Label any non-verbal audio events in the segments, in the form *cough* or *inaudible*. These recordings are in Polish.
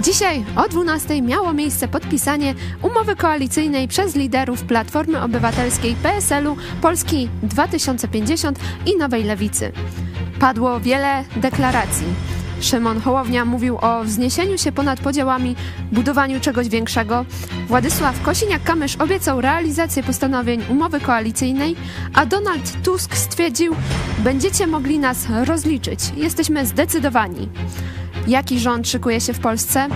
Dzisiaj o 12 miało miejsce podpisanie umowy koalicyjnej przez liderów Platformy Obywatelskiej PSL-u, Polski 2050 i Nowej Lewicy. Padło wiele deklaracji. Szymon Hołownia mówił o wzniesieniu się ponad podziałami, budowaniu czegoś większego. Władysław Kosiniak-Kamysz obiecał realizację postanowień umowy koalicyjnej, a Donald Tusk stwierdził: Będziecie mogli nas rozliczyć. Jesteśmy zdecydowani. Jaki rząd szykuje się w Polsce?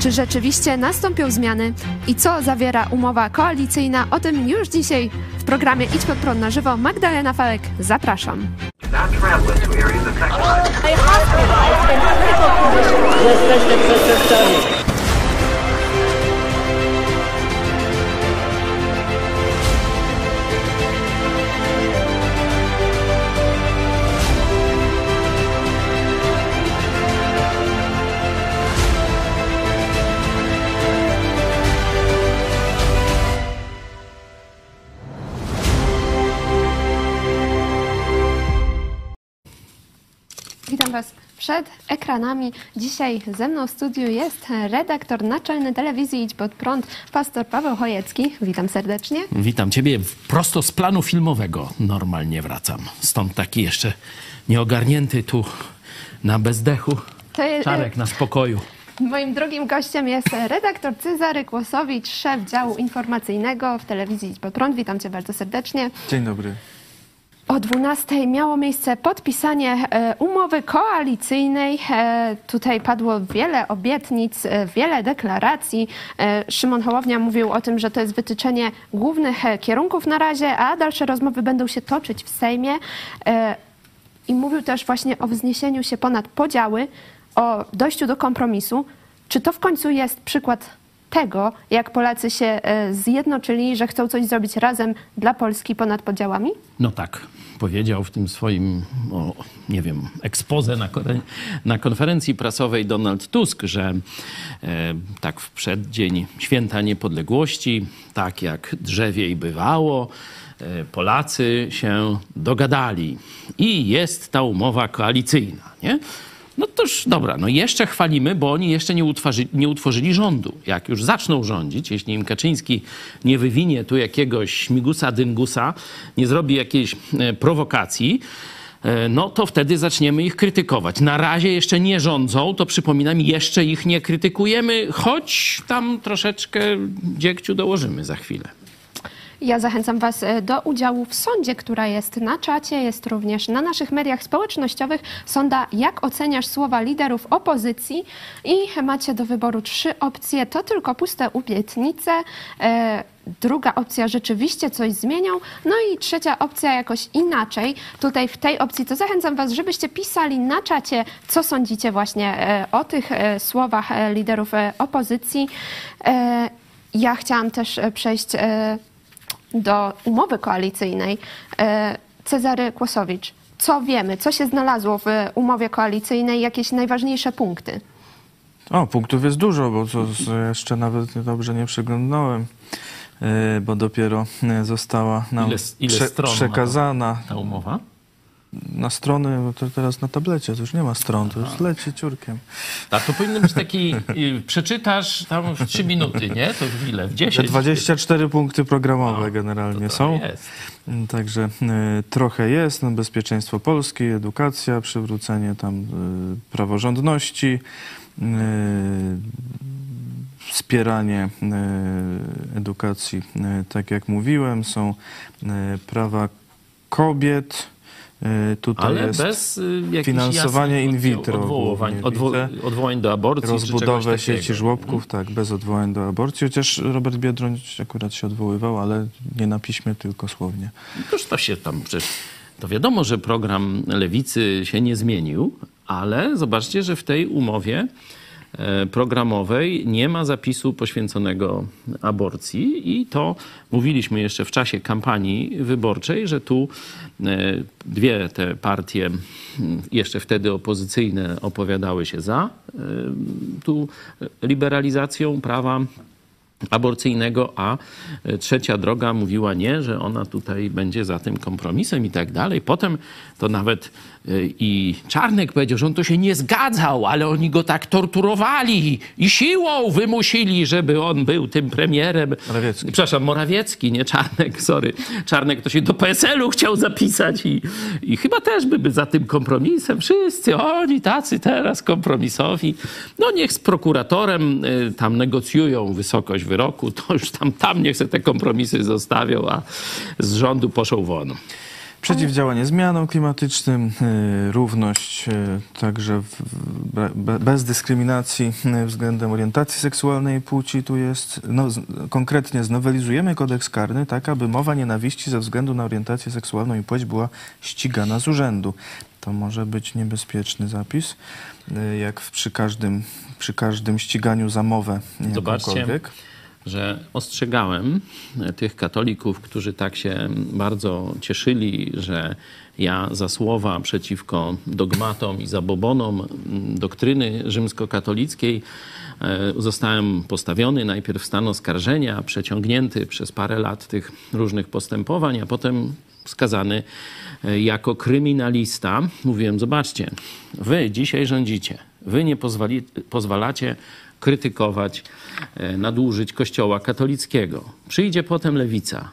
Czy rzeczywiście nastąpią zmiany? I co zawiera umowa koalicyjna? O tym już dzisiaj w programie Idź pod prąd na żywo. Magdalena Fałek, zapraszam. Przed ekranami. Dzisiaj ze mną w studiu jest redaktor naczelny telewizji Idź Pod Prąd, pastor Paweł Chojecki. Witam serdecznie. Witam Ciebie prosto z planu filmowego. Normalnie wracam. Stąd taki jeszcze nieogarnięty tu na bezdechu. To jest, Czarek na spokoju. Moim drugim gościem jest redaktor Cezary Kłosowicz, szef działu informacyjnego w telewizji Idź Pod Prąd. Witam Cię bardzo serdecznie. Dzień dobry. O 12 miało miejsce podpisanie e, umowy koalicyjnej. E, Tutaj padło wiele obietnic, e, wiele deklaracji. Szymon Hołownia mówił o tym, że to jest wytyczenie głównych kierunków na razie, a dalsze rozmowy będą się toczyć w Sejmie. I mówił też właśnie o wzniesieniu się ponad podziały, o dojściu do kompromisu. Czy to w końcu jest przykład tego, jak Polacy się e, zjednoczyli, że chcą coś zrobić razem dla Polski ponad podziałami? No tak, powiedział w tym swoim, nie wiem, ekspoze na, na konferencji prasowej Donald Tusk, że e, tak w przeddzień święta niepodległości, tak jak drzewiej bywało, e, Polacy się dogadali i jest ta umowa koalicyjna, nie? No toż dobra, no jeszcze chwalimy, bo oni jeszcze nie, utworzy, nie utworzyli rządu. Jak już zaczną rządzić, jeśli im Kaczyński nie wywinie tu jakiegoś śmigusa dyngusa, nie zrobi jakiejś e, prowokacji, e, no to wtedy zaczniemy ich krytykować. Na razie jeszcze nie rządzą, to przypominam, jeszcze ich nie krytykujemy, choć tam troszeczkę dziegciu dołożymy za chwilę. Ja zachęcam Was e, do udziału w sądzie, która jest na czacie, jest również na naszych mediach społecznościowych. Sonda, jak oceniasz słowa liderów opozycji? I macie do wyboru trzy opcje. To tylko puste obietnice. E, Druga opcja rzeczywiście coś zmienią. No i trzecia opcja jakoś inaczej. Tutaj w tej opcji to zachęcam Was, żebyście pisali na czacie, co sądzicie właśnie e, o tych słowach liderów opozycji. Ja chciałam też przejść do umowy koalicyjnej. E, Cezary Kłosowicz, co wiemy, co się znalazło w umowie koalicyjnej, jakieś najważniejsze punkty? O, punktów jest dużo, bo to jeszcze nawet dobrze nie przeglądnąłem, yy, bo dopiero yy, została nam Ile- ile to? przekazana Ta umowa? Na strony, bo to teraz na tablecie, to już nie ma stron, to już leci ciurkiem. Tak, to powinno być taki, przeczytasz tam w trzy minuty, nie? To w ile? W Te 10? 24 punkty programowe generalnie To są. jest. Także y, trochę jest, no, bezpieczeństwo Polski, edukacja, przywrócenie tam y, praworządności, y, wspieranie y, edukacji, y, tak jak mówiłem, są y, prawa kobiet, tutaj Ale bez y, finansowanie in vitro Odwołań, odwo, odwołań do aborcji rozbudowę sieci żłobków, tak, bez odwołań do aborcji, chociaż Robert Biedroń akurat się odwoływał, ale nie na piśmie, tylko słownie. Toż to się tam przecież... To wiadomo, że program Lewicy się nie zmienił, ale zobaczcie, że w tej umowie e, programowej nie ma zapisu poświęconego aborcji i to mówiliśmy jeszcze w czasie kampanii wyborczej, że tu e, dwie te partie jeszcze wtedy opozycyjne opowiadały się za e, tu liberalizacją prawa aborcyjnego, a e, trzecia droga mówiła nie, że ona tutaj będzie za tym kompromisem i tak dalej. Potem to nawet e, i Czarnek powiedział, że on to się nie zgadzał, ale oni go tak torturowali i siłą wymusili, żeby on był tym premierem. Morawiecki. Przepraszam, Morawiecki, nie Czarnek, sorry. Czarnek to się do PSL-u chciał zapisać i, i chyba też by, by za tym kompromisem. Wszyscy oni tacy teraz kompromisowi. No niech z prokuratorem y, tam negocjują wysokość wyroku, to już tam, tam niech se te kompromisy zostawią, a z rządu poszą won. Przeciwdziałanie zmianom klimatycznym, y, równość y, także w, be- be, bez dyskryminacji y, względem orientacji seksualnej i płci tu jest. No, konkretnie znowelizujemy kodeks karny tak, aby mowa nienawiści ze względu na orientację seksualną i płeć była ścigana z urzędu. To może być niebezpieczny zapis, jak w, przy, każdym, przy każdym ściganiu za mowę Zobaczcie. Że ostrzegałem tych katolików, którzy tak się bardzo cieszyli, że ja za słowa przeciwko dogmatom i zabobonom doktryny rzymskokatolickiej e, zostałem postawiony najpierw w stan oskarżenia, przeciągnięty przez parę lat tych różnych postępowań, a potem skazany e, jako kryminalista. Mówiłem, zobaczcie, wy dzisiaj rządzicie, wy nie pozwali, pozwalacie krytykować e, nadużyć Kościoła katolickiego. Przyjdzie potem lewica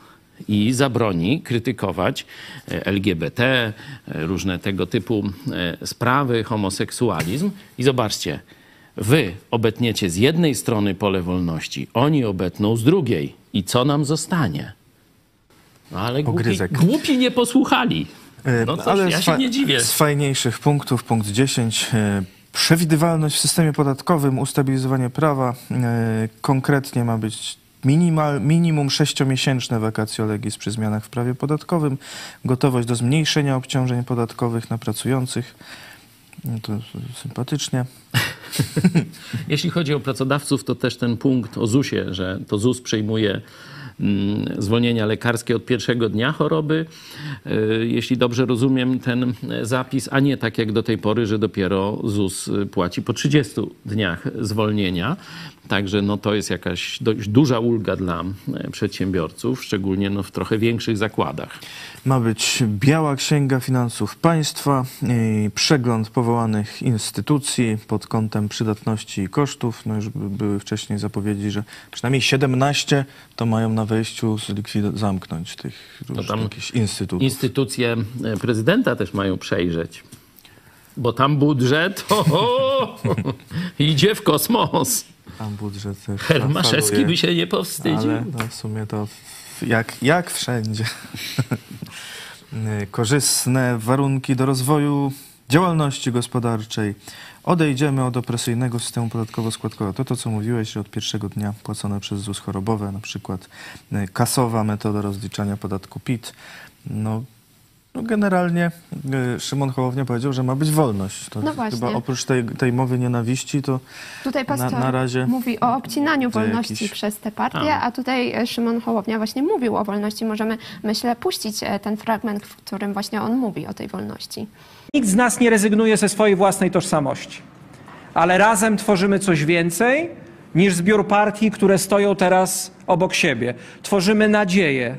i zabroni krytykować e, LGBT, e, różne tego typu sprawy, homoseksualizm. I zobaczcie, wy obetniecie z jednej strony pole wolności, oni obetną z drugiej. I co nam zostanie? No ale głupi, głupi nie posłuchali. No cóż, Ale ja się nie dziwię. Z fajniejszych punktów, punkt 10. Przewidywalność w systemie podatkowym, ustabilizowanie prawa. E, Konkretnie ma być minimal, minimum sześciomiesięczne vacatio legis przy zmianach w prawie podatkowym, gotowość do zmniejszenia obciążeń podatkowych na pracujących. No to sympatycznie. *laughs* Jeśli chodzi o pracodawców, to też ten punkt o ZUS-ie, że to ZUS przejmuje zwolnienia lekarskie od pierwszego dnia choroby, y, jeśli dobrze rozumiem ten e, zapis, a nie tak jak do tej pory, że dopiero ZUS y, płaci po 30 dniach zwolnienia. Także no, to jest jakaś dość duża ulga dla e, przedsiębiorców, szczególnie no, w trochę większych zakładach. Ma być biała księga finansów państwa, i przegląd powołanych instytucji pod kątem przydatności i kosztów. No już by- były wcześniej zapowiedzi, że przynajmniej 17 to mają na wejściu zlikwid- zamknąć tych różnych jakichś instytutów. Instytucje e, prezydenta też mają przejrzeć. Bo tam budżet *laughs* o, o, idzie w kosmos. Tam budżet też Hermaszewski by się nie powstydził. Ale no, w sumie to jak, jak wszędzie. *laughs* Korzystne warunki do rozwoju działalności gospodarczej. Odejdziemy od opresyjnego systemu podatkowo-składkowego. To to, co mówiłeś, że od pierwszego dnia płacone przez ZUS chorobowe, na przykład y, kasowa metoda rozliczania podatku PIT. No, no generalnie y, Szymon Hołownia powiedział, że ma być wolność. To No właśnie. chyba oprócz tej, tej mowy nienawiści, to Tutaj Na- pastor na razie mówi o obcinaniu wolności jakiś- przez te partie, a tutaj e, Szymon Hołownia właśnie mówił o wolności. Możemy, myślę, puścić e, ten fragment, w którym właśnie on mówi o tej wolności. Nikt z nas nie rezygnuje ze swojej własnej tożsamości, ale razem tworzymy coś więcej niż zbiór partii, które stoją teraz obok siebie. Tworzymy nadzieję,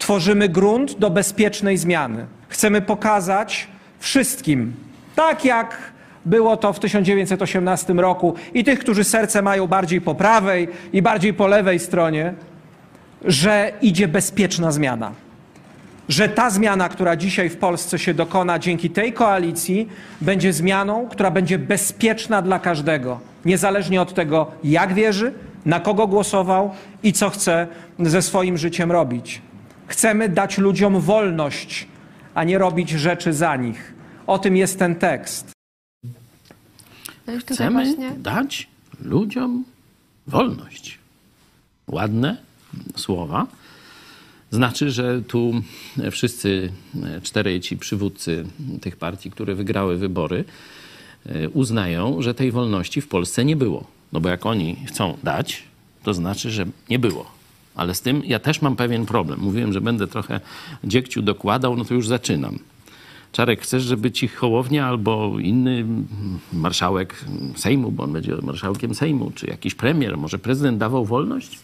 tworzymy grunt do bezpiecznej zmiany. Chcemy pokazać wszystkim, tak jak było to w 1918 roku, i tych, którzy serce mają bardziej po prawej i bardziej po lewej stronie, że idzie bezpieczna zmiana że ta zmiana, która dzisiaj w Polsce się dokona dzięki tej koalicji, będzie zmianą, która będzie bezpieczna dla każdego, niezależnie od tego, jak wierzy, na kogo głosował i co chce ze swoim życiem robić. Chcemy dać ludziom wolność, a nie robić rzeczy za nich. O tym jest ten tekst. No Chcemy właśnie dać ludziom wolność. Ładne słowa. Znaczy, że tu wszyscy czterej ci przywódcy tych partii, które wygrały wybory, e, uznają, że tej wolności w Polsce nie było. No bo jak oni chcą dać, to znaczy, że nie było. Ale z tym ja też mam pewien problem. Mówiłem, że będę trochę dziegciu dokładał, no to już zaczynam. Czarek, chcesz, żeby ci Hołownia albo inny marszałek Sejmu, bo on będzie marszałkiem Sejmu, czy jakiś premier, może prezydent dawał wolność?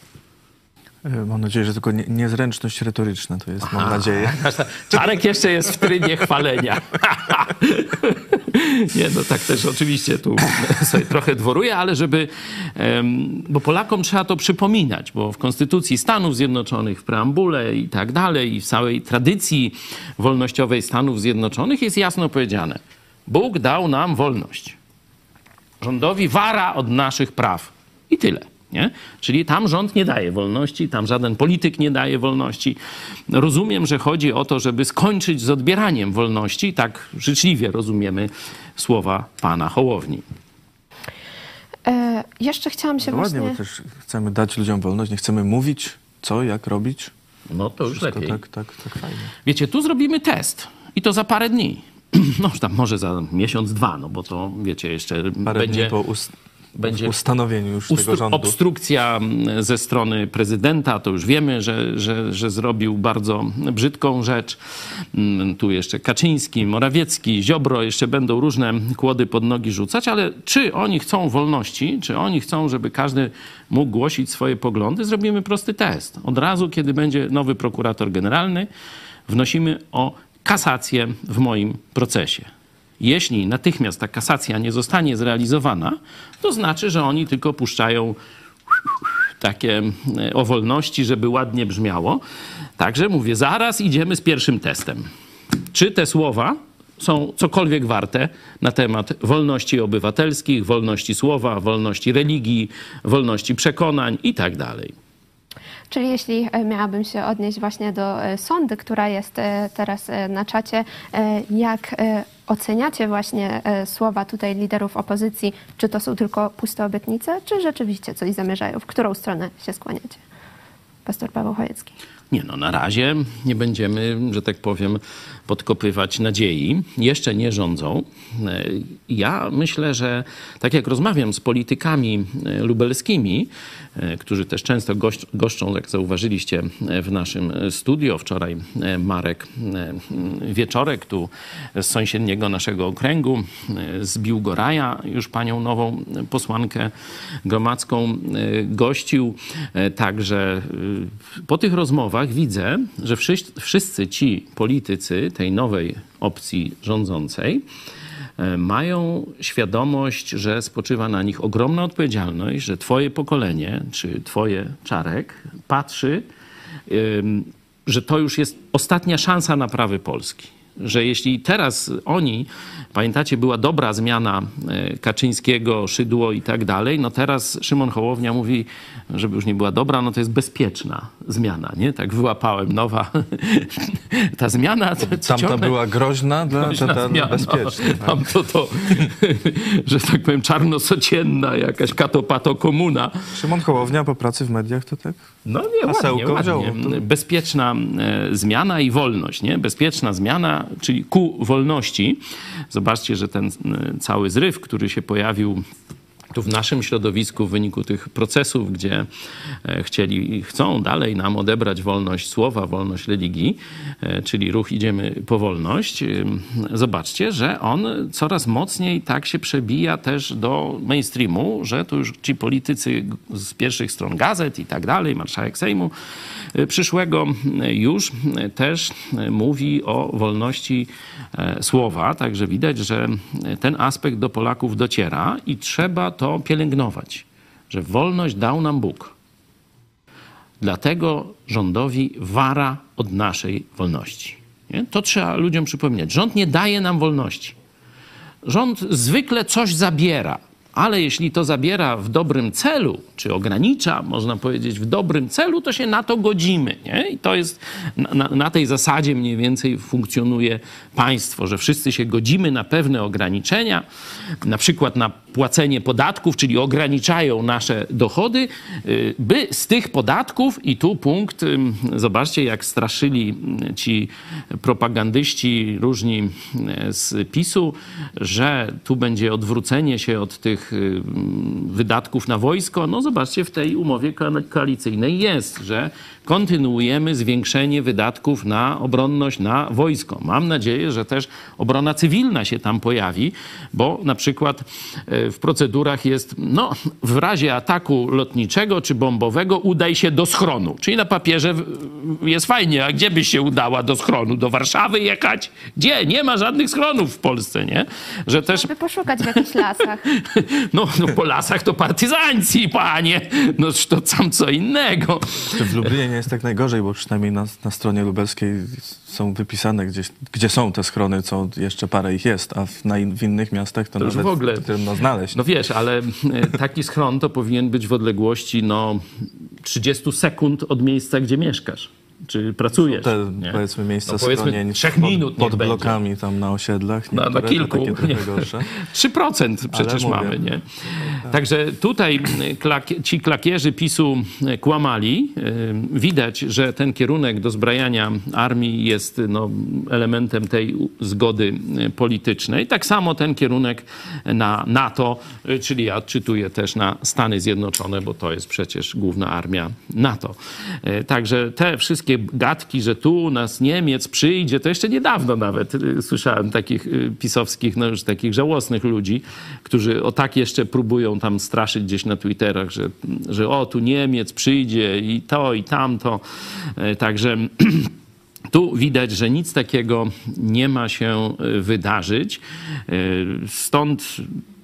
E, Mam nadzieję, że tylko nie, niezręczność retoryczna to jest, mam nadzieję. *laughs* Czarek jeszcze jest w trybie chwalenia. *laughs* Nie, no tak też oczywiście tu sobie trochę dworuję, ale żeby, bo Polakom trzeba to przypominać, bo w Konstytucji Stanów Zjednoczonych, w preambule i tak dalej, i w całej tradycji wolnościowej Stanów Zjednoczonych jest jasno powiedziane, Bóg dał nam wolność. Rządowi wara od naszych praw. I tyle. Nie? Czyli tam rząd nie daje wolności, tam żaden polityk nie daje wolności. Rozumiem, że chodzi o to, żeby skończyć z odbieraniem wolności. Tak życzliwie rozumiemy słowa pana Hołowni. E, jeszcze chciałam się No ładnie, właśnie... bo też chcemy dać ludziom wolność, nie chcemy mówić, co, jak robić. No to już Wszystko lepiej. tak, tak, tak fajnie. Wiecie, tu zrobimy test i to za parę dni. *clears throat* No, tam może za miesiąc, dwa, no bo to wiecie, jeszcze Parę będzie. dni po ust- będzie ustanowieniu już tego Ustru- rządu. obstrukcja ze strony prezydenta, to już wiemy, że, że, że zrobił bardzo brzydką rzecz. Mm, Tu jeszcze Kaczyński, Morawiecki, Ziobro, jeszcze będą różne kłody pod nogi rzucać, ale czy oni chcą wolności, czy oni chcą, żeby każdy mógł głosić swoje poglądy, zrobimy prosty test. Od razu, kiedy będzie nowy prokurator generalny, wnosimy o kasację w moim procesie. Jeśli natychmiast ta kasacja nie zostanie zrealizowana, to znaczy, że oni tylko puszczają takie e, o wolności, żeby ładnie brzmiało. Także mówię, zaraz idziemy z pierwszym testem. Czy te słowa są cokolwiek warte na temat wolności obywatelskich, wolności słowa, wolności religii, wolności przekonań i tak. Czyli jeśli e, miałabym się odnieść właśnie do e, sądy, która jest e, teraz na czacie, jak oceniacie właśnie słowa tutaj liderów opozycji? Czy to są tylko puste obietnice, czy rzeczywiście coś zamierzają? W którą stronę się skłaniacie? Pastor Paweł Chojecki. Nie no, na razie nie będziemy, że tak powiem, podkopywać nadziei. Jeszcze nie rządzą. E, Ja myślę, że tak jak rozmawiam z politykami e, lubelskimi, e, którzy też często goszczą, jak zauważyliście, w naszym studio. Wczoraj Marek Wieczorek tu z sąsiedniego naszego okręgu z Biłgoraja, już panią nową posłankę gromadzką gościł. Także po tych rozmowach widzę, że wszyscy ci politycy tej nowej opcji rządzącej e, mają świadomość, że spoczywa na nich ogromna odpowiedzialność, że twoje pokolenie, czy twoje czarek, patrzy, że to już jest ostatnia szansa naprawy Polski. Że jeśli teraz oni, pamiętacie, była dobra zmiana e, Kaczyńskiego, Szydło i tak dalej, no teraz Szymon Hołownia mówi, żeby już nie była dobra, no to jest bezpieczna zmiana, nie? Tak wyłapałem, nowa *laughs* ta zmiana. to- Tamta ciągle- była groźna, dla, ta, ta zmiana. bezpieczna. tak. Tam to, to *laughs* że tak powiem, czarnosocienna jakaś katopato komuna. Szymon Hołownia po pracy w mediach to tak? No nie, Hasełko ładnie, wziął. ładnie. Bezpieczna e, zmiana i wolność, nie? Bezpieczna zmiana, czyli ku wolności. Zobaczcie, że ten e, cały zryw, który się pojawił tu w naszym środowisku w wyniku tych procesów, gdzie e, chcieli chcą dalej nam odebrać wolność słowa, wolność religii, e, czyli ruch Idziemy po wolność, zobaczcie, że on coraz mocniej tak się przebija też do mainstreamu, że tu już ci politycy z pierwszych stron gazet i tak dalej, marszałek Sejmu e, przyszłego już też mówi o wolności słowa, także widać, że ten aspekt do Polaków dociera i trzeba to pielęgnować, że wolność dał nam Bóg. Dlatego rządowi wara od naszej wolności. Nie? To trzeba ludziom przypominać. Rząd nie daje nam wolności. Rząd zwykle coś zabiera, ale jeśli to zabiera w dobrym celu, czy ogranicza, można powiedzieć, w dobrym celu, to się na to godzimy. Nie? I to jest na, na tej zasadzie mniej więcej funkcjonuje państwo, że wszyscy się godzimy na pewne ograniczenia, na przykład na płacenie podatków, czyli ograniczają nasze dochody, y, by z tych podatków, i tu punkt, zobaczcie, jak straszyli y, ci propagandyści różni y, z PiSu, że tu będzie odwrócenie się od tych wydatków na wojsko. No zobaczcie, w tej umowie ko- koalicyjnej jest, że kontynuujemy zwiększenie wydatków na obronność, na wojsko. Mam nadzieję, że też obrona cywilna się tam pojawi, bo na przykład e, w procedurach jest, no, w razie ataku lotniczego czy bombowego udaj się do schronu. Czyli na papierze jest fajnie, a gdzie byś się udała do schronu? Do Warszawy jechać? Gdzie? Nie ma żadnych schronów w Polsce, nie? Że też Żeby poszukać w jakichś lasach. *laughs* no, no po lasach to partyzanci, panie. No to tam co innego. Czy w Lublinie nie jest tak najgorzej, bo przynajmniej na, na stronie lubelskiej są wypisane gdzieś, gdzie są te schrony, co jeszcze parę ich jest, a w, na in, w innych miastach to, To nawet w ogóle. trudno znaleźć. No wiesz, ale e, taki schron to powinien być w odległości no 30 sekund od miejsca, gdzie mieszkasz. Czy pracujesz. Te, nie? powiedzmy, miejsca No powiedzmy schronień trzech pod, minut pod będzie. blokami tam na osiedlach. Na, na niektóre to kilku. Takie trochę Nie. gorsze. *laughs* 3% przecież mamy, nie? Także tutaj klak- ci klakierzy PiSu kłamali. Yy, Widać, że ten kierunek dozbrajania armii jest no, elementem tej zgody yy, politycznej. Tak samo ten kierunek na NATO, czyli ja odczytuję też na Stany Zjednoczone, bo to jest przecież główna armia NATO. Także te wszystkie gadki, że tu u nas Niemiec przyjdzie, to jeszcze niedawno nawet yy, słyszałem takich yy, pisowskich, no już takich żałosnych ludzi, którzy o tak jeszcze próbują tam straszyć gdzieś na Twitterach, że, że o, tu Niemiec przyjdzie i to, i tamto. Yy, Także *clears throat* tu widać, że nic takiego nie ma się y, wydarzyć. Y, Stąd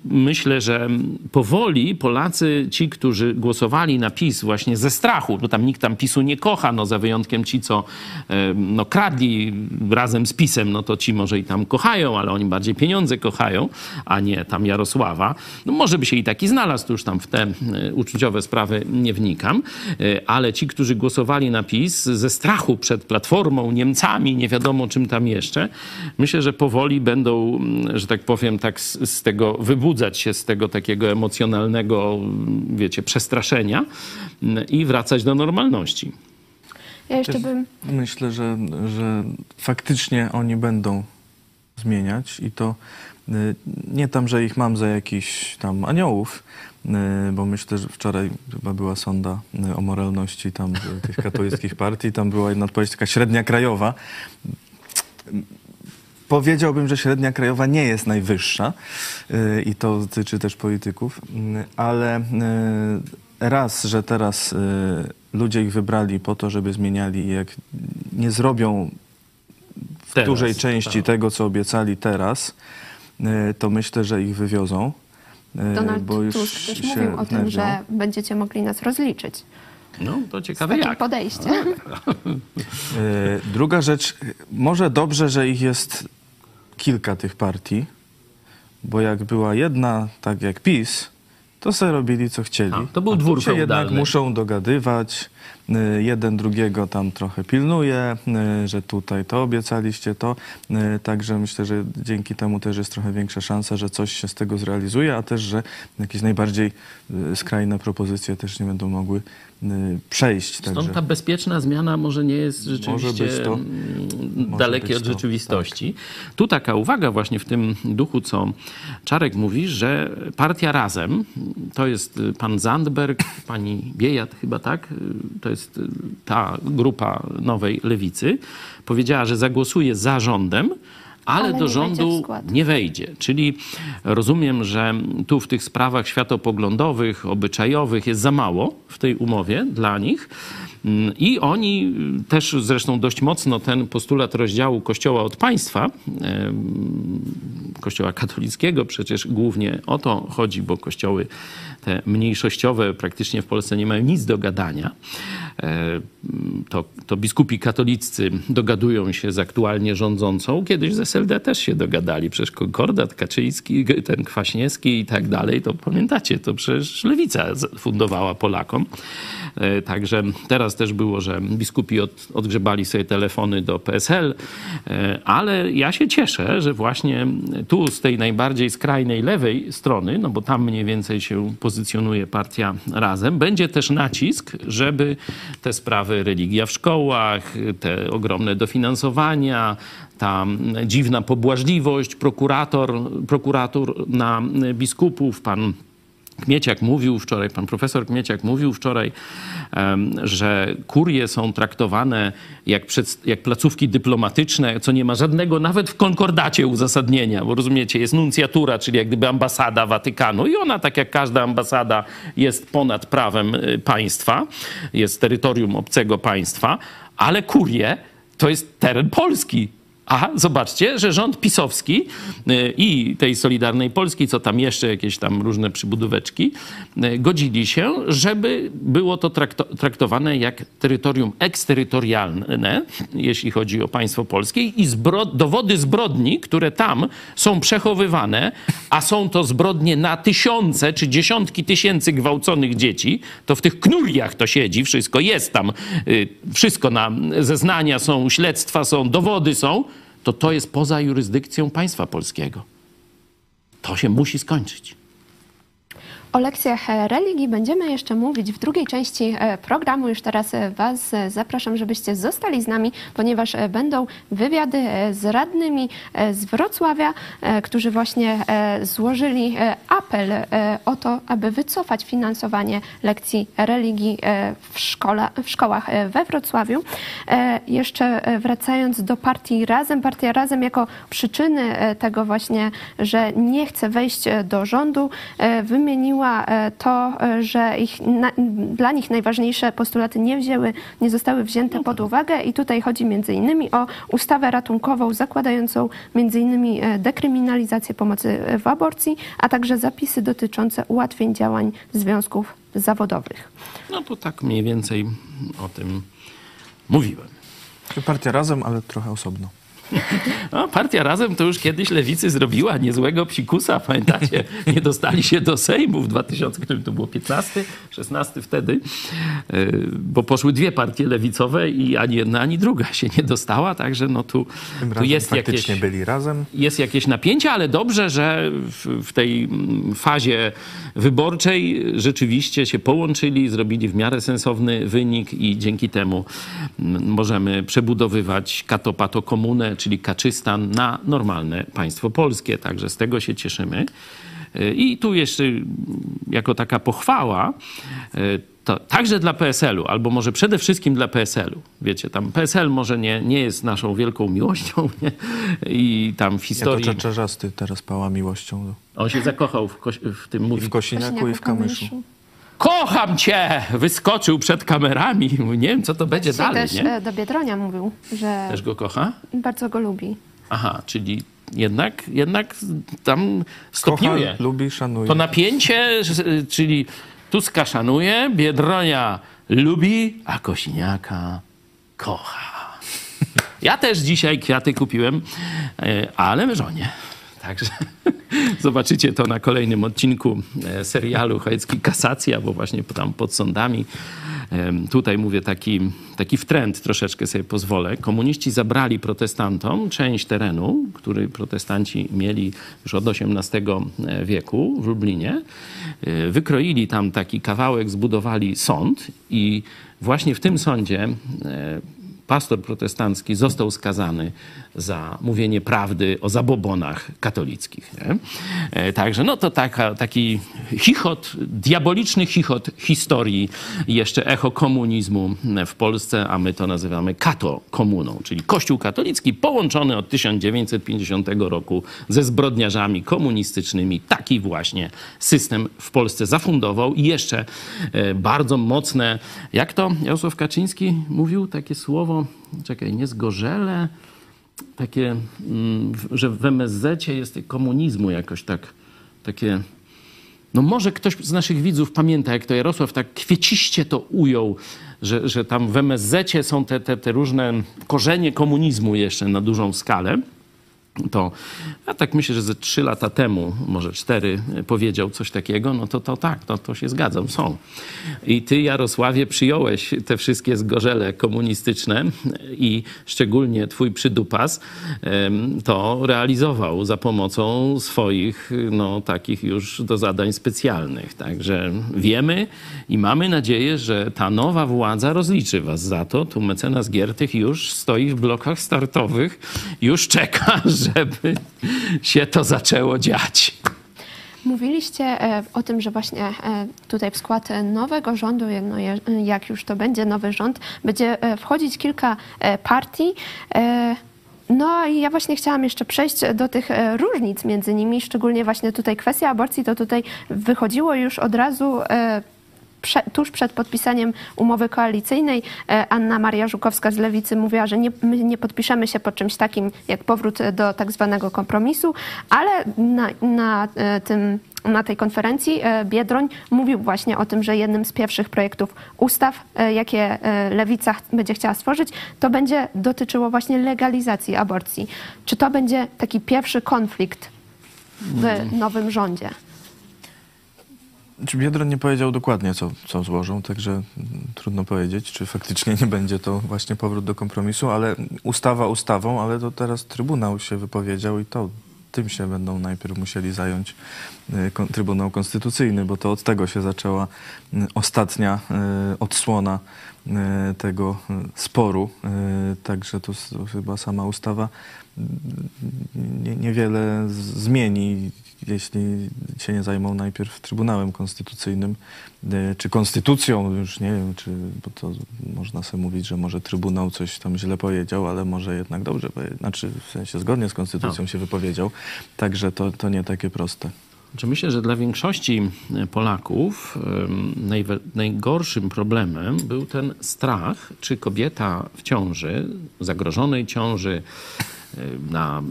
myślę, że powoli Polacy, ci, którzy głosowali na PiS właśnie ze strachu, bo tam nikt tam PiSu nie kocha, no za wyjątkiem ci, co y, no, kradli razem z PiSem, no to ci może i tam kochają, ale oni bardziej pieniądze kochają, a nie tam Jarosława. No może by się i taki znalazł, to już tam w te y, uczuciowe sprawy nie wnikam, Y, ale ci, którzy głosowali na PiS ze strachu przed Platformą, Niemcami, nie wiadomo czym tam jeszcze, myślę, że powoli będą, że tak powiem, tak z, z tego wybudzać się z tego takiego emocjonalnego, wiecie, przestraszenia mm, i wracać do normalności. Ja jeszcze bym Myślę, że, że faktycznie oni będą zmieniać i to y, nie tam, że ich mam za jakichś tam aniołów, y, bo myślę, że wczoraj chyba była sonda y, o moralności tam tych katolickich partii, tam była jedna odpowiedź taka średnia krajowa. Powiedziałbym, że średnia krajowa nie jest najwyższa y, i to dotyczy też polityków, y, ale y, raz, że teraz ludzie ich wybrali po to, żeby zmieniali i jak nie zrobią w Teraz, dużej części tak. tego, co obiecali teraz, to myślę, że ich wywiozą. Donald bo już Tusk też się mówił o tym, wnerwią. że będziecie mogli nas rozliczyć. No, to ciekawe jak. podejście. *laughs* Druga rzecz, może dobrze, że ich jest kilka tych partii, bo jak była jedna, tak jak PiS, to sobie robili co chcieli. A, to był dwór się jednak muszą dogadywać. E, Jeden drugiego tam trochę pilnuje, e, że tutaj to obiecaliście, to. E, Także myślę, że dzięki temu też jest trochę większa szansa, że coś się z tego zrealizuje, a też, że jakieś najbardziej skrajne propozycje też nie będą mogły przejść. Stąd Także... ta bezpieczna zmiana może nie jest rzeczywiście to- mm, dalekie od to, tak. rzeczywistości. Tu taka uwaga właśnie w tym duchu, co Czarek mówi, że partia Razem, to jest y, pan Zandberg, pani Biejat chyba tak, y, to jest y, ta grupa Nowej Lewicy, powiedziała, że zagłosuje za rządem, ale, Ale do nie rządu nie wejdzie. Czyli rozumiem, że tu w tych sprawach światopoglądowych, obyczajowych jest za mało w tej umowie dla nich. Mm, I oni też zresztą dość mocno ten postulat rozdziału Kościoła od państwa, em, Kościoła katolickiego, przecież głównie o to chodzi, bo kościoły te mniejszościowe praktycznie w Polsce nie mają nic do gadania. E, To, to biskupi katoliccy dogadują się z aktualnie rządzącą. Kiedyś z SLD też się dogadali. Przecież Konkordat, Kaczyński, ten Kwaśniewski i tak dalej. To pamiętacie, to przecież Lewica fundowała Polakom. E, Także teraz też było, że biskupi od, odgrzebali sobie telefony do PSL, e, ale ja się cieszę, że właśnie tu z tej najbardziej skrajnej lewej strony, no bo tam mniej więcej się pozycjonuje partia Razem, będzie też nacisk, żeby te sprawy religia w szkołach, te ogromne dofinansowania, ta dziwna pobłażliwość prokurator, prokurator na biskupów, pan Kmieciak mówił wczoraj, pan profesor Kmieciak mówił wczoraj, że kurie są traktowane jak, przed, jak placówki dyplomatyczne, co nie ma żadnego nawet w konkordacie uzasadnienia, bo rozumiecie, jest nuncjatura, czyli jak gdyby ambasada Watykanu i ona, tak jak każda ambasada, jest ponad prawem y, państwa, jest terytorium obcego państwa, ale kurie to jest teren Polski. A zobaczcie, że rząd pisowski y, i tej Solidarnej Polski, co tam jeszcze, jakieś tam różne przybudóweczki, y, godzili się, żeby było to trakto- traktowane jak terytorium eksterytorialne, jeśli chodzi o państwo polskie i zbro- dowody zbrodni, które tam są przechowywane, a są to zbrodnie na tysiące czy dziesiątki tysięcy gwałconych dzieci, to w tych knuriach to siedzi, wszystko jest tam, y, wszystko na zeznania są, śledztwa są, dowody są, to to jest poza jurysdykcją państwa polskiego. To się musi skończyć. O lekcjach e, religii będziemy jeszcze mówić w drugiej części e, programu. Już teraz e, Was zapraszam, żebyście zostali z nami, ponieważ będą wywiady z radnymi z Wrocławia, którzy właśnie złożyli apel o to, aby wycofać finansowanie lekcji religii w, szkole, w szkołach we Wrocławiu. Jeszcze wracając do partii Razem, partia Razem jako przyczyny tego właśnie, że nie chce wejść do rządu, wymieniła e, to, e, że ich, na, dla nich najważniejsze postulaty nie wzięły, nie zostały wzięte pod uwagę i tutaj chodzi między innymi o ustawę ratunkową zakładającą między innymi e, dekryminalizację pomocy w aborcji, a także zapisy dotyczące ułatwień działań związków zawodowych. No to tak mniej więcej o tym mówiłem. Partia razem, ale trochę osobno. No, partia Razem to już kiedyś lewicy zrobiła niezłego psikusa, pamiętacie? Nie dostali się do Sejmu w 2000, który to było 15, 16 wtedy, yy, bo poszły dwie partie lewicowe i ani jedna, ani druga się nie dostała, także no tu, Tym tu razem jest jakieś byli razem. jest jakieś napięcie, ale dobrze, że w, w tej mm, fazie wyborczej rzeczywiście się połączyli, zrobili w miarę sensowny wynik i dzięki temu mm, możemy przebudowywać katopato komunę, czyli Kaczystan na normalne państwo polskie. Także z tego się cieszymy. Y, I tu jeszcze mm, jako taka pochwała, y, to także dla PSL-u, albo może przede wszystkim dla PSL-u. Wiecie, tam PSL może nie, nie jest naszą wielką miłością *laughs* nie? i tam w Ja to historii... Czaczarzasty teraz pała miłością. On się zakochał w, w tym I w Kosiniaku, i w Kamyszu. Kocham cię! Wyskoczył przed kamerami. Nie wiem, co to będzie Dzisiaj dalej, też nie? e, do Biedronia mówił, że Też go kocha? bardzo go lubi. Aha, czyli jednak, jednak tam stopniuje. Kocha, lubi, szanuje. To napięcie, czyli Tuska szanuje, Biedronia lubi, a Kosiniaka kocha. Ja też dzisiaj kwiaty kupiłem, e, ale żonie. Także *laughs* zobaczycie to na kolejnym odcinku e, serialu Chojecki Kasacja, bo właśnie tam pod sądami. Tutaj mówię taki, taki wtręt troszeczkę sobie pozwolę. Komuniści zabrali protestantom część terenu, który protestanci mieli już od XVIII wieku w Lublinie. E, Wykroili tam taki kawałek, zbudowali sąd i właśnie w tym sądzie e, pastor protestancki został skazany za mówienie prawdy o zabobonach katolickich. Nie? E, Także no to taka, taki chichot, diaboliczny chichot historii jeszcze echo komunizmu w Polsce, a my to nazywamy kato-komuną, czyli Kościół katolicki połączony od 1950 roku ze zbrodniarzami komunistycznymi. Taki właśnie system w Polsce zafundował i jeszcze e, bardzo mocne, jak to Jarosław Kaczyński mówił, takie słowo, czekaj, nie zgorzele, takie, mm, że w MSZ jest komunizmu jakoś tak, takie... No może ktoś z naszych widzów pamięta, jak to Jarosław tak kwieciście to ujął, że, że tam w MSZ są te, te, te różne korzenie komunizmu jeszcze na dużą skalę. To ja tak myślę, że ze trzy lata temu, może cztery, powiedział coś takiego, no to, to tak, to, to się zgadzam, są. I ty, Jarosławie, przyjąłeś te wszystkie zgorzele komunistyczne i szczególnie twój przydupas to realizował za pomocą swoich, no, takich już do zadań specjalnych. Także wiemy i mamy nadzieję, że ta nowa władza rozliczy was za to. Tu mecenas Giertych już stoi w blokach startowych, już czeka, *laughs* żeby się to zaczęło dziać. Mówiliście e, o tym, że właśnie e, tutaj w skład nowego rządu, no, jak już to będzie nowy rząd, będzie e, wchodzić kilka partii. No i ja właśnie chciałam jeszcze przejść do tych różnic między nimi, szczególnie właśnie tutaj kwestia aborcji, to tutaj wychodziło już od razu prze, tuż przed podpisaniem umowy koalicyjnej e, Anna Maria Żukowska z Lewicy mówiła, że nie, my nie podpiszemy się pod czymś takim jak powrót do tak zwanego kompromisu, ale na, na, e, tym, na tej konferencji e, Biedroń mówił właśnie o tym, że jednym z pierwszych projektów ustaw, jakie Lewica będzie chciała stworzyć, to będzie dotyczyło właśnie legalizacji aborcji. Czy to będzie taki pierwszy konflikt w nowym rządzie? Czy Biedron nie powiedział dokładnie, co, co złożą, także trudno powiedzieć, czy faktycznie nie będzie to właśnie powrót do kompromisu, ale ustawa ustawą, ale to teraz Trybunał się wypowiedział i to tym się będą najpierw musieli zająć y, Trybunał Konstytucyjny, bo to od tego się zaczęła y, ostatnia y, odsłona tego sporu. Także to, chyba sama ustawa niewiele zmieni, jeśli się nie zajmą najpierw Trybunałem Konstytucyjnym, y, czy Konstytucją, już nie wiem, czy, bo to można sobie mówić, że może Trybunał coś tam źle powiedział, ale może jednak dobrze, znaczy w sensie zgodnie z Konstytucją się wypowiedział, także to, to nie takie proste. Czy myślę, że dla większości Polaków em, najwe- najgorszym problemem był ten strach, czy kobieta w ciąży, zagrożonej ciąży, na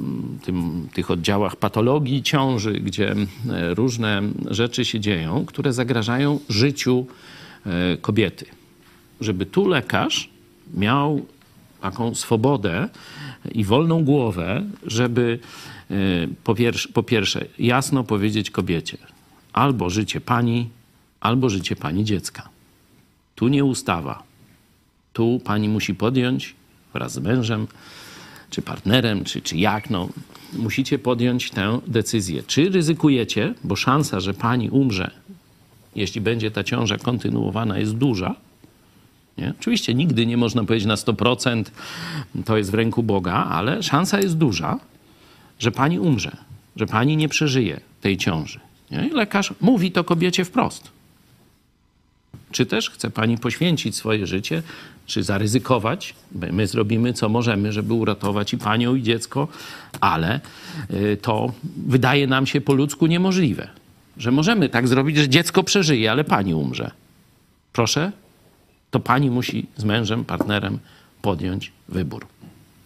tym, tych oddziałach patologii ciąży, gdzie em, różne rzeczy się dzieją, które zagrażają życiu e, kobiety. Żeby tu lekarz miał taką swobodę i wolną głowę, żeby e, po pierwsze, po pierwsze jasno powiedzieć kobiecie albo życie pani, albo życie pani dziecka. Tu nie ustawa. Tu pani musi podjąć wraz z mężem, czy partnerem, czy, czy jak, no, musicie podjąć tę decyzję. Czy ryzykujecie, bo szansa, że pani umrze, jeśli będzie ta ciąża kontynuowana, jest duża, nie? Oczywiście nigdy nie można powiedzieć na 100%, to jest w ręku Boga, ale szansa jest duża, że pani umrze, że pani nie przeżyje tej ciąży. Nie? I lekarz mówi to kobiecie wprost. Czy też chce pani poświęcić swoje życie, czy zaryzykować? My my zrobimy co możemy, żeby uratować i panią, i dziecko, ale y, to wydaje nam się po ludzku niemożliwe. Że możemy tak zrobić, że dziecko przeżyje, ale pani umrze. Proszę, to pani musi z mężem, partnerem podjąć wybór.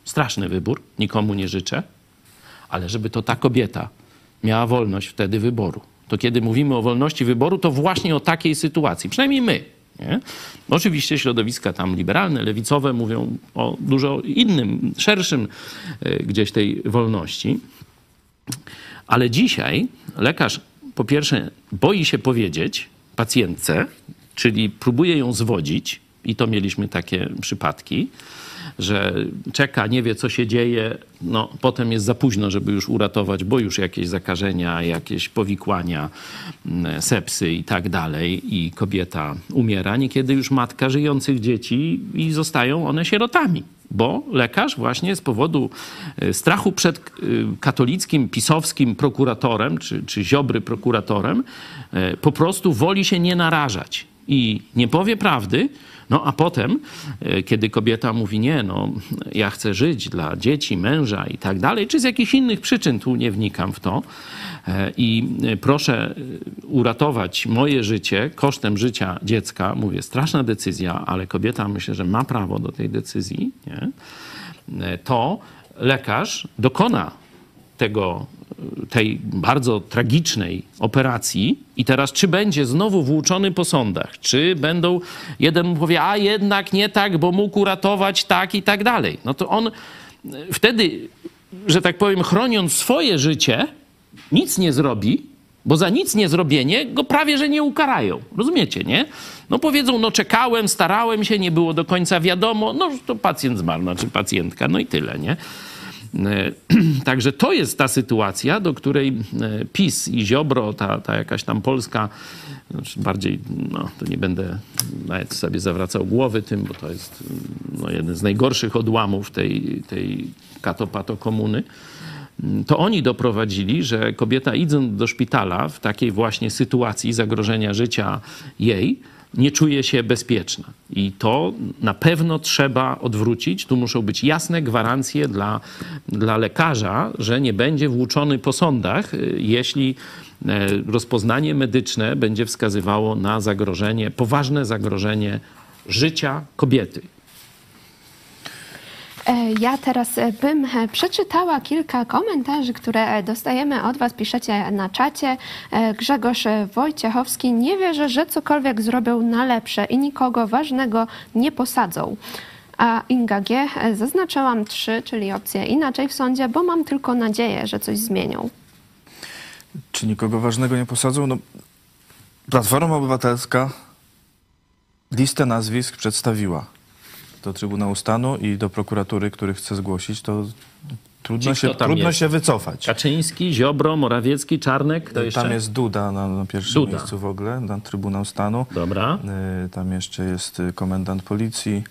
Straszny wybór, nikomu nie życzę, ale żeby to ta kobieta miała wolność wtedy wyboru. To kiedy mówimy o wolności wyboru, to właśnie o takiej sytuacji, przynajmniej my. Nie? Oczywiście środowiska tam liberalne, lewicowe mówią o dużo innym, szerszym e, gdzieś tej wolności. Ale dzisiaj lekarz po pierwsze boi się powiedzieć pacjentce, czyli próbuje ją zwodzić, i to mieliśmy takie przypadki, że czeka, nie wie co się dzieje, no potem jest za późno, żeby już uratować, bo już jakieś zakażenia, jakieś powikłania, mm, sepsy i tak dalej i kobieta umiera, niekiedy już matka żyjących dzieci i zostają one sierotami bo lekarz właśnie z powodu e, strachu przed e, katolickim, pisowskim prokuratorem, czy, czy ziobry prokuratorem, e, po prostu woli się nie narażać i nie powie prawdy, no a potem, e, kiedy kobieta mówi nie, no ja chcę żyć dla dzieci, męża i tak dalej, czy z jakichś innych przyczyn, tu nie wnikam w to, e, i e, proszę uratować moje życie kosztem życia dziecka, mówię, straszna decyzja, ale kobieta myślę, że ma prawo do tej decyzji, nie? To lekarz dokona tego, tej bardzo tragicznej operacji i teraz czy będzie znowu włóczony po sądach, czy będą, jeden mu powie, a jednak nie tak, bo mógł uratować tak i tak dalej. No to on wtedy, że tak powiem, chroniąc swoje życie, nic nie zrobi, bo za nic nie zrobienie go prawie, że nie ukarają. Rozumiecie, nie? No powiedzą, no czekałem, starałem się, nie było do końca wiadomo, no to pacjent zmarł, znaczy pacjentka, no i tyle, nie? E, *clears throat* Także to jest ta sytuacja, do której e, PiS i Ziobro, ta, ta jakaś tam polska, znaczy bardziej, no to nie będę nawet sobie zawracał głowy tym, bo to jest no, jeden z najgorszych odłamów tej, tej katopato komuny, to oni doprowadzili, że kobieta idąc do szpitala w takiej właśnie sytuacji zagrożenia życia jej, nie czuje się bezpieczna. I to na pewno trzeba odwrócić. Tu muszą być jasne gwarancje dla, dla lekarza, że nie będzie włóczony po sądach, y, jeśli e, rozpoznanie medyczne będzie wskazywało na zagrożenie, poważne zagrożenie życia kobiety. E, Ja teraz e, bym e, przeczytała kilka komentarzy, które dostajemy od Was. Piszecie na czacie. Grzegorz Wojciechowski nie wierzy, że cokolwiek zrobią na lepsze i nikogo ważnego nie posadzą. A Inga G. Zaznaczyłam trzy, czyli opcję inaczej w sądzie, bo mam tylko nadzieję, że coś zmienią. Czy nikogo ważnego nie posadzą? No, Platforma Obywatelska listę nazwisk przedstawiła do Trybunału Stanu i do prokuratury, który chce zgłosić, to trudno, Ci, się, trudno jest? się wycofać. Kaczyński, Ziobro, Morawiecki, Czarnek, to jeszcze? Tam jest Duda na, na pierwszym Duda. miejscu w ogóle, na Trybunał Stanu. Dobra. Y, Tam jeszcze jest y, komendant policji.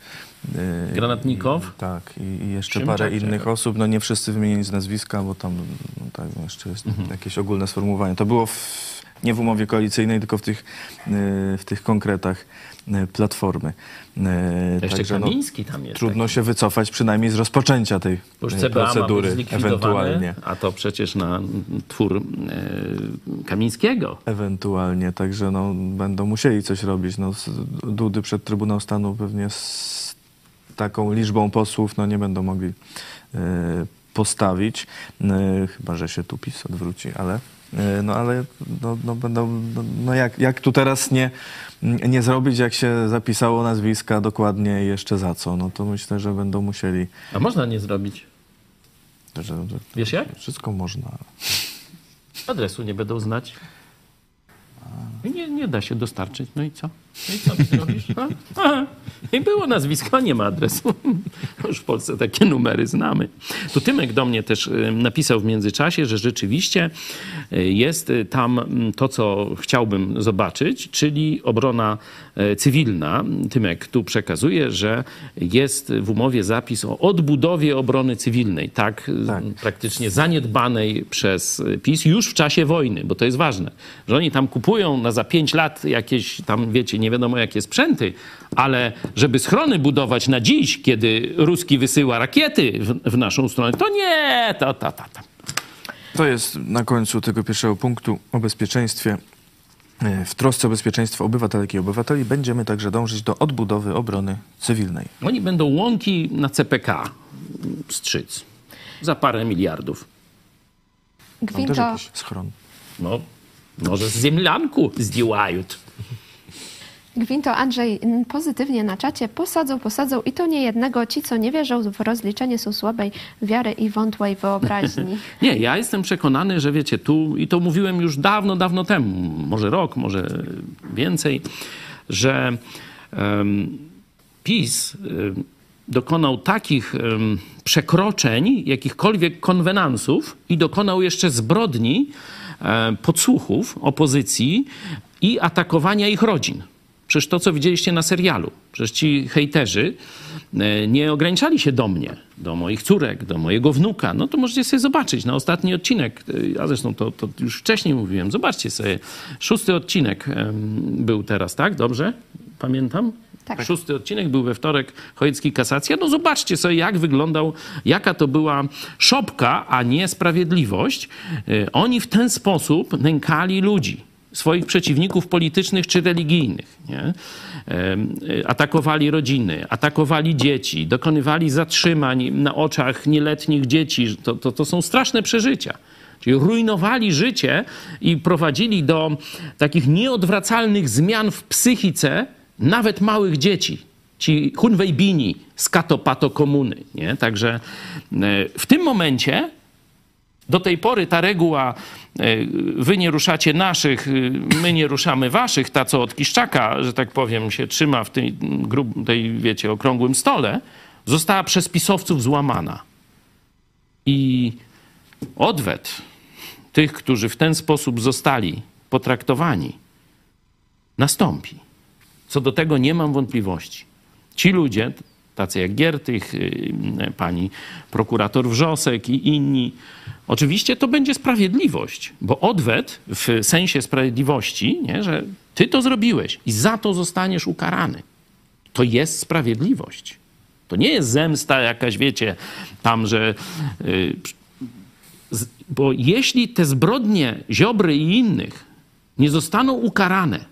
y, Granatnikow. I, tak, i, i jeszcze Szymczak, parę innych jak? osób. No nie wszyscy wymienieni z nazwiska, bo tam no, tak, jeszcze jest Mhm. jakieś ogólne sformułowanie. To było w, nie w umowie koalicyjnej, tylko w tych, y, w tych konkretach Platformy. Y, Jeszcze także, no, Kamiński tam jest. Trudno się wycofać przynajmniej z rozpoczęcia tej y, CBA procedury ewentualnie. a to przecież na twór e, Kamińskiego. Ewentualnie, także no, będą musieli coś robić. No, Dudy przed Trybunał Stanu pewnie z taką liczbą posłów no, nie będą mogli e, postawić, e, chyba że się tu PiS odwróci, ale, e, no, ale no, no, będą, no, no jak, jak tu teraz nie, nie zrobić, jak się zapisało nazwiska dokładnie i jeszcze za co, no to myślę, że będą musieli, A można nie zrobić. że, Wiesz jak? wszystko można. Adresu nie będą znać. Nie, nie da się dostarczyć. No i co? No i co mi zrobisz? A? *laughs* Aha. I było nazwisko, a nie ma adresu. Już w Polsce takie numery znamy. To Tymek do mnie też napisał w międzyczasie, że rzeczywiście y, jest y, tam mm, to, co chciałbym zobaczyć, czyli obrona y, cywilna. Tymek tu przekazuje, że jest w umowie zapis o odbudowie obrony cywilnej, tak, Tak. praktycznie zaniedbanej przez PiS już w czasie wojny, bo to jest ważne, że oni tam kupują na za pięć lat jakieś tam, wiecie, nie wiadomo jakie sprzęty, ale żeby schrony budować na dziś, kiedy Ruski wysyła rakiety w, w naszą stronę, to nie, to, to, to, to. To jest na końcu tego pierwszego punktu o bezpieczeństwie. E, W trosce o bezpieczeństwo obywatelek i obywateli będziemy także dążyć do odbudowy obrony cywilnej. Oni będą łąki na CPK strzyc za parę miliardów. Mam też Gwinto, jakiś schron. No, może z ziemlanku zdziłają. Gwinto Andrzej pozytywnie na czacie posadzą, posadzą i to nie jednego. Ci, co nie wierzą w rozliczenie, są słabej wiary i wątłej wyobraźni. *laughs* Nie, ja jestem przekonany, że wiecie, tu, i to mówiłem już dawno, dawno temu, może rok, może więcej, że em, PiS em, dokonał takich em, przekroczeń, jakichkolwiek konwenansów i dokonał jeszcze zbrodni e, podsłuchów opozycji i atakowania ich rodzin. Przecież to, co widzieliście na serialu, przecież ci hejterzy e, nie ograniczali się do mnie, do moich córek, do mojego wnuka. No to możecie sobie zobaczyć na ostatni odcinek. e, A zresztą to, to już wcześniej mówiłem. Zobaczcie sobie. Szósty odcinek był teraz, tak? Dobrze? Pamiętam? Tak. Szósty odcinek był we wtorek, Chojecki Kasacja. No zobaczcie sobie, jak wyglądał, jaka to była szopka, a nie sprawiedliwość. E, Oni w ten sposób nękali ludzi swoich przeciwników politycznych czy religijnych. Nie? E, Atakowali rodziny, atakowali dzieci, dokonywali zatrzymań na oczach nieletnich dzieci. To, to, to są straszne przeżycia. Czyli rujnowali życie i prowadzili do takich nieodwracalnych zmian w psychice nawet małych dzieci. Ci Hunwejbini z Katopato komuny. Nie? Także e, w tym momencie do tej pory ta reguła, e, wy nie ruszacie naszych, y, my nie ruszamy waszych, ta co od Kiszczaka, że tak powiem, się trzyma w tej, grub, tej wiecie, okrągłym stole, została przez pisowców złamana. I odwet tych, którzy w ten sposób zostali potraktowani, nastąpi. Co do tego nie mam wątpliwości. Ci ludzie, tacy jak Giertych, y, pani prokurator Wrzosek i inni. Oczywiście to będzie sprawiedliwość, bo odwet w sensie sprawiedliwości, nie, że ty to zrobiłeś i za to zostaniesz ukarany. To jest sprawiedliwość. To nie jest zemsta jakaś, wiecie, tam, że. y, bo jeśli te zbrodnie Ziobry i innych nie zostaną ukarane,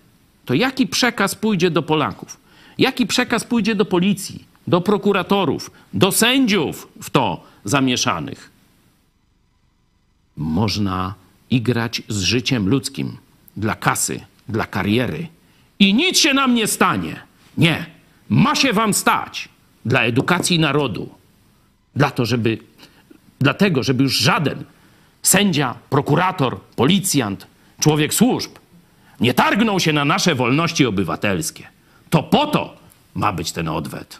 to jaki przekaz pójdzie do Polaków? Jaki przekaz pójdzie do policji, do prokuratorów, do sędziów w to zamieszanych? Można igrać z życiem ludzkim dla kasy, dla kariery i nic się nam nie stanie. Nie, ma się wam stać dla edukacji narodu, dla to, żeby, dlatego, żeby już żaden sędzia, prokurator, policjant, człowiek służb nie targnął się na nasze wolności obywatelskie. To po to ma być ten odwet.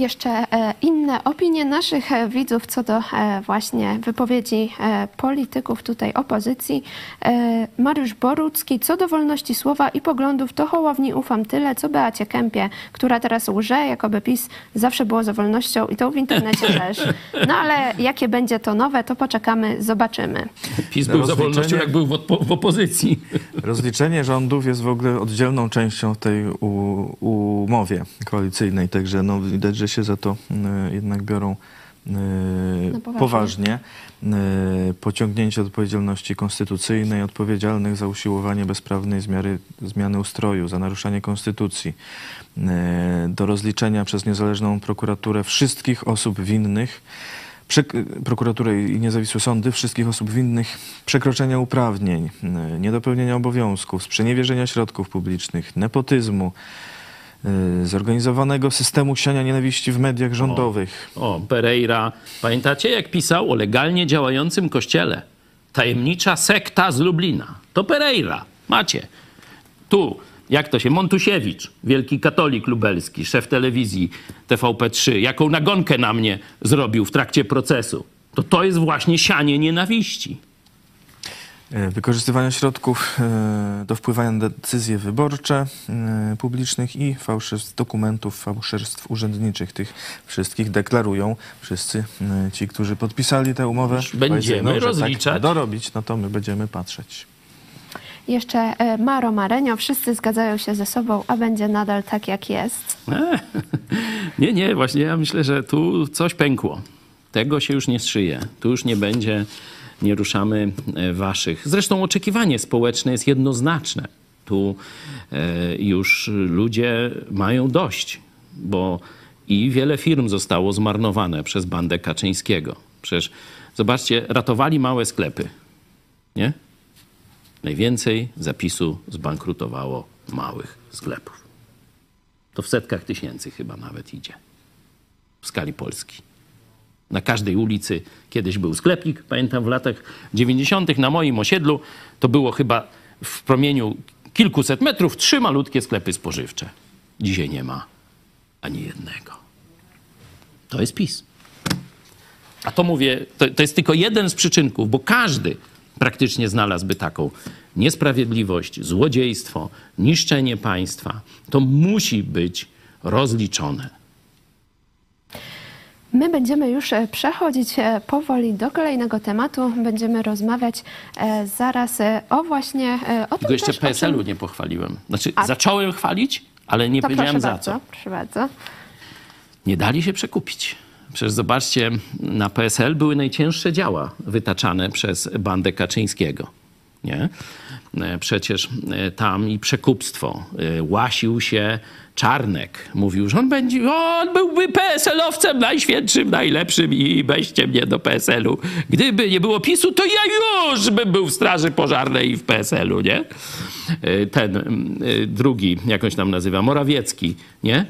Jeszcze e, inne opinie naszych e, widzów co do e, właśnie wypowiedzi polityków tutaj opozycji. Mariusz Borucki, co do wolności słowa i poglądów, to Hołowni ufam tyle, co Beacie Kępie, która teraz łże, jakoby PiS zawsze było za wolnością i to w internecie *laughs* też. No ale jakie będzie to nowe, to poczekamy, zobaczymy. PiS był za wolnością, jak był w, odpo- w opozycji. *laughs* Rozliczenie rządów jest w ogóle oddzielną częścią tej u, umowie koalicyjnej, także no, widać, że się za to y, jednak biorą y, No poważnie. poważnie. Y, pociągnięcie odpowiedzialności konstytucyjnej, odpowiedzialnych za usiłowanie bezprawnej zmiary, zmiany ustroju, za naruszanie konstytucji, do rozliczenia przez niezależną prokuraturę wszystkich osób winnych prokuraturę i niezawisłe sądy wszystkich osób winnych przekroczenia uprawnień, niedopełnienia obowiązków, sprzeniewierzenia środków publicznych, nepotyzmu, zorganizowanego systemu siania nienawiści w mediach rządowych. O, Pereira. Pamiętacie, jak pisał o legalnie działającym kościele? Tajemnicza sekta z Lublina. To Pereira. Macie. Tu, jak to się, Montusiewicz, wielki katolik lubelski, szef telewizji TVP3, jaką nagonkę na mnie zrobił w trakcie procesu. To to jest właśnie sianie nienawiści. Y, Wykorzystywania środków y, do wpływania na decyzje wyborcze y, publicznych i fałszerstw dokumentów, fałszerstw urzędniczych. Tych wszystkich deklarują wszyscy ci, którzy podpisali tę umowę. Będziemy Powiedzą, że rozliczać. Tak dorobić, no to my będziemy patrzeć. Jeszcze e, Maro Marenio, wszyscy zgadzają się ze sobą, a będzie nadal tak jak jest. E, *laughs* Nie, nie, właśnie ja myślę, że tu coś pękło. Tego się już nie strzyje. Tu już nie będzie, nie ruszamy e, waszych. Zresztą oczekiwanie społeczne jest jednoznaczne. Tu e, już ludzie mają dość, bo i wiele firm zostało zmarnowane przez bandę Kaczyńskiego. Przecież zobaczcie, ratowali małe sklepy. Nie? Najwięcej zapisu zbankrutowało małych sklepów. To w setkach tysięcy chyba nawet idzie w skali Polski. Na każdej ulicy kiedyś był sklepik. Pamiętam w latach 90. na moim osiedlu to było chyba w promieniu kilkuset metrów trzy malutkie sklepy spożywcze. Dzisiaj nie ma ani jednego. To jest PiS. A to mówię, to, to jest tylko jeden z przyczynków, bo każdy praktycznie znalazłby taką niesprawiedliwość, złodziejstwo, niszczenie państwa. To musi być rozliczone. My będziemy już e, przechodzić e, powoli do kolejnego tematu. Będziemy rozmawiać e, zaraz o właśnie o tym Tylko jeszcze też, o czym- PSL-u nie pochwaliłem. Znaczy, A- zacząłem chwalić, ale nie To powiedziałem za bardzo, co. proszę bardzo. Nie dali się przekupić. Przecież zobaczcie, na PSL były najcięższe działa wytaczane przez bandę Kaczyńskiego. Nie? E, Przecież e, tam i przekupstwo. E, Łasił się Czarnek. Mówił, że on będzie, on byłby PSL-owcem najświętszym, najlepszym i weźcie mnie do PSL-u. Gdyby nie było PiSu, to ja już bym był w Straży Pożarnej i w PSL-u, nie? Ten drugi, jakąś tam nazywa, Morawiecki, nie?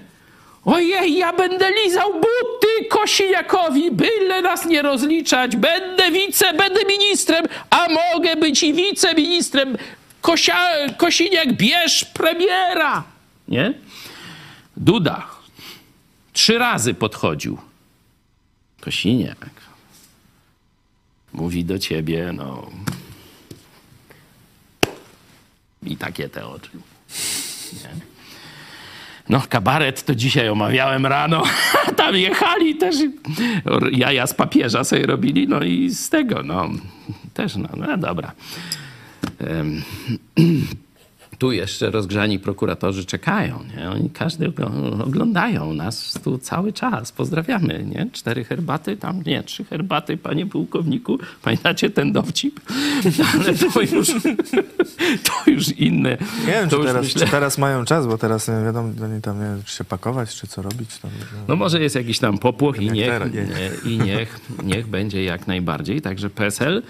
Ojej, ja będę lizał buty Kosiniakowi, byle nas nie rozliczać. Będę wice, będę ministrem, a mogę być i wiceministrem. Kosia, Kosiniak, bierz premiera. Nie? Duda trzy razy podchodził. Kosiniak mówi do ciebie, no... I takie te oczy. Nie? No, kabaret to dzisiaj omawiałem rano. *laughs* Tam jechali też. Jaja z papieża sobie robili, no i z tego, no. Też, no, no dobra. Em, *clears throat* tu jeszcze rozgrzani prokuratorzy czekają. Nie? Oni każdy ogl- oglądają nas tu cały czas. Pozdrawiamy. Nie? Cztery herbaty, tam nie, trzy herbaty, panie pułkowniku. Pamiętacie ten dowcip? *laughs* Ale to już, to już inne. Nie wiem, czy teraz, myślę- czy teraz mają czas, bo teraz nie wiadomo, oni tam nie wiem, czy się pakować, czy co robić. Tam, No może jest jakiś tam popłoch i niech, teraz, nie. i niech, niech będzie jak najbardziej. Także PSL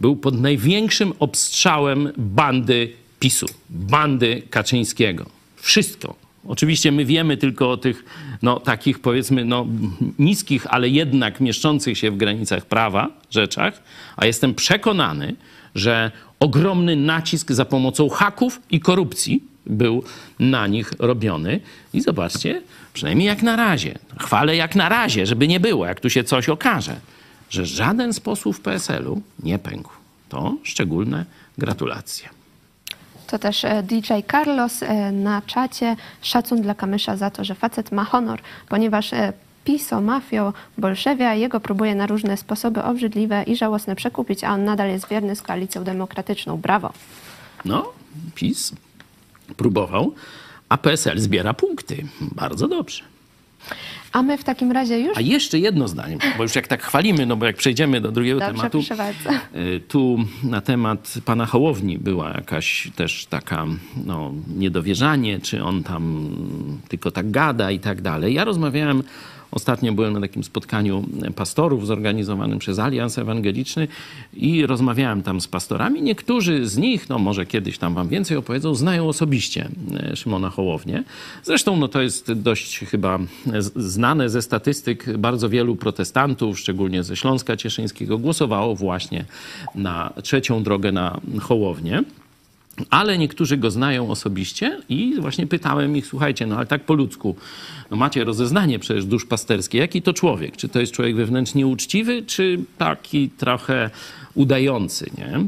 był pod największym obstrzałem bandy PiSu, bandy Kaczyńskiego. Wszystko. Oczywiście my wiemy tylko o tych no, takich powiedzmy no, niskich, ale jednak mieszczących się w granicach prawa rzeczach, a jestem przekonany, że ogromny nacisk za pomocą haków i korupcji był na nich robiony. I zobaczcie, przynajmniej jak na razie, chwalę jak na razie, żeby nie było, jak tu się coś okaże, że żaden z posłów PSL-u nie pękł. To szczególne gratulacje. To też e, DJ Carlos e, na czacie. Szacun dla Kamysza za to, że facet ma honor, ponieważ e, PiSo, mafio, bolszewia jego próbuje na różne sposoby obrzydliwe i żałosne przekupić, a on nadal jest wierny z koalicją demokratyczną. Brawo. No, PiS próbował, a PSL zbiera punkty. Bardzo dobrze. A my w takim razie już... A jeszcze jedno zdanie, bo już jak tak chwalimy, no bo jak przejdziemy do drugiego Dobrze, tematu. y, Tu na temat pana Hołowni była jakaś też taka no, niedowierzanie, czy on tam tylko tak gada i tak dalej. Ja rozmawiałem Ostatnio byłem na takim spotkaniu pastorów zorganizowanym przez Alians Ewangeliczny i rozmawiałem tam z pastorami. Niektórzy z nich, no może kiedyś tam wam więcej opowiedzą, znają osobiście e, Szymona Hołownię. Zresztą no to jest dość chyba znane ze statystyk. Bardzo wielu protestantów, szczególnie ze Śląska Cieszyńskiego, głosowało właśnie na trzecią drogę na Hołownię. Ale niektórzy go znają osobiście i właśnie pytałem ich, słuchajcie, no ale tak po ludzku, no macie rozeznanie przecież duszpasterskie, jaki to człowiek? Czy to jest człowiek wewnętrznie uczciwy, czy taki trochę udający, nie?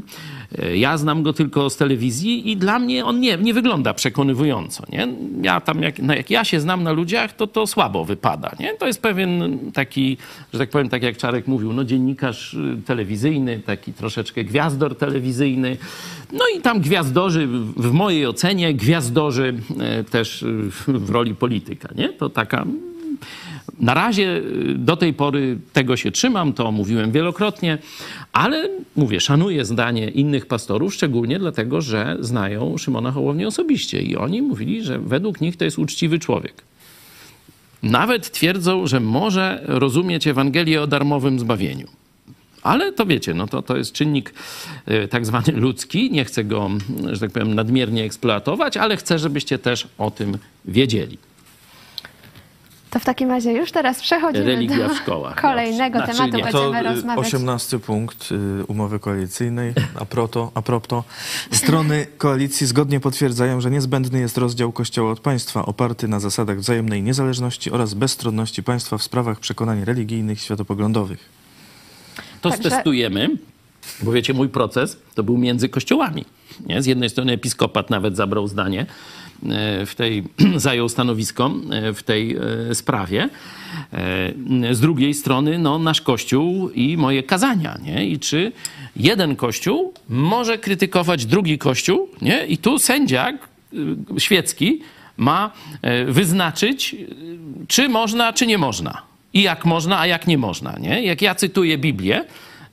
E, Ja znam go tylko z telewizji i dla mnie on nie, nie wygląda przekonywująco, nie? Ja tam, jak, no jak ja się znam na ludziach, to to słabo wypada, nie? To jest pewien taki, że tak powiem, tak jak Czarek mówił, no dziennikarz y, telewizyjny, taki troszeczkę gwiazdor telewizyjny, no i tam gwiazdorzy, w mojej ocenie, gwiazdorzy e, też y, w roli polityka, nie? To taka na razie y, do tej pory tego się trzymam, to mówiłem wielokrotnie, ale mówię, szanuję zdanie innych pastorów, szczególnie dlatego, że znają Szymona Hołownię osobiście i oni mówili, że według nich to jest uczciwy człowiek. Nawet twierdzą, że może rozumieć Ewangelię o darmowym zbawieniu. Ale to wiecie, no to, to jest czynnik e, tak zwany ludzki. Nie chcę go, że tak powiem, nadmiernie eksploatować, ale chcę, żebyście też o tym wiedzieli. To w takim razie już teraz przechodzimy Religia do w szkołach. *laughs* kolejnego Znaczy tematu. nie. Będziemy To y, rozmawiać. 18 punkt y, umowy koalicyjnej. A proto, a propos, strony koalicji zgodnie potwierdzają, że niezbędny jest rozdział Kościoła od państwa, oparty na zasadach wzajemnej niezależności oraz bezstronności państwa w sprawach przekonań religijnych, światopoglądowych. To Także- stestujemy, bo wiecie, mój proces to był między kościołami. Nie? Z jednej strony episkopat nawet zabrał zdanie w tej, *clears throat* zajął stanowisko e, w tej e, sprawie. E, Z drugiej strony no, nasz kościół i moje kazania. Nie? I czy jeden kościół może krytykować drugi kościół? Nie? I tu sędzia świecki ma wyznaczyć, czy można, czy nie można. I jak można, a jak nie można. Nie? Jak ja cytuję Biblię,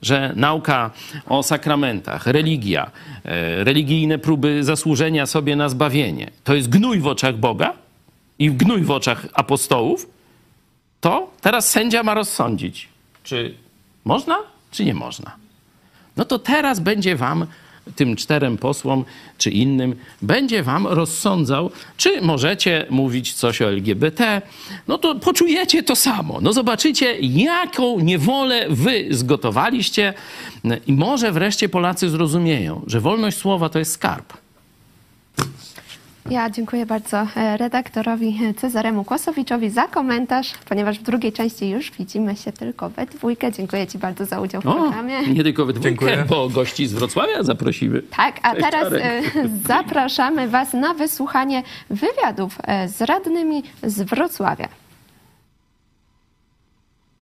że nauka o sakramentach, religia, e, religijne próby zasłużenia sobie na zbawienie, to jest gnój w oczach Boga i gnój w oczach apostołów, to teraz sędzia ma rozsądzić, czy można, czy nie można. No to teraz będzie wam, tym czterem posłom, czy innym, będzie wam rozsądzał, czy możecie mówić coś o LGBT. No to poczujecie to samo. No zobaczycie, jaką niewolę wy zgotowaliście i może wreszcie Polacy zrozumieją, że wolność słowa to jest skarb. Ja dziękuję bardzo e, redaktorowi Cezaremu Kłosowiczowi za komentarz, ponieważ w drugiej części już widzimy się tylko we dwójkę. Dziękuję Ci bardzo za udział w O, programie. nie tylko we dwójkę, Dziękuję. bo gości z Wrocławia zaprosimy. Tak, a Cześć, teraz Czarek. e, *laughs* zapraszamy Was na wysłuchanie wywiadów e, z radnymi z Wrocławia.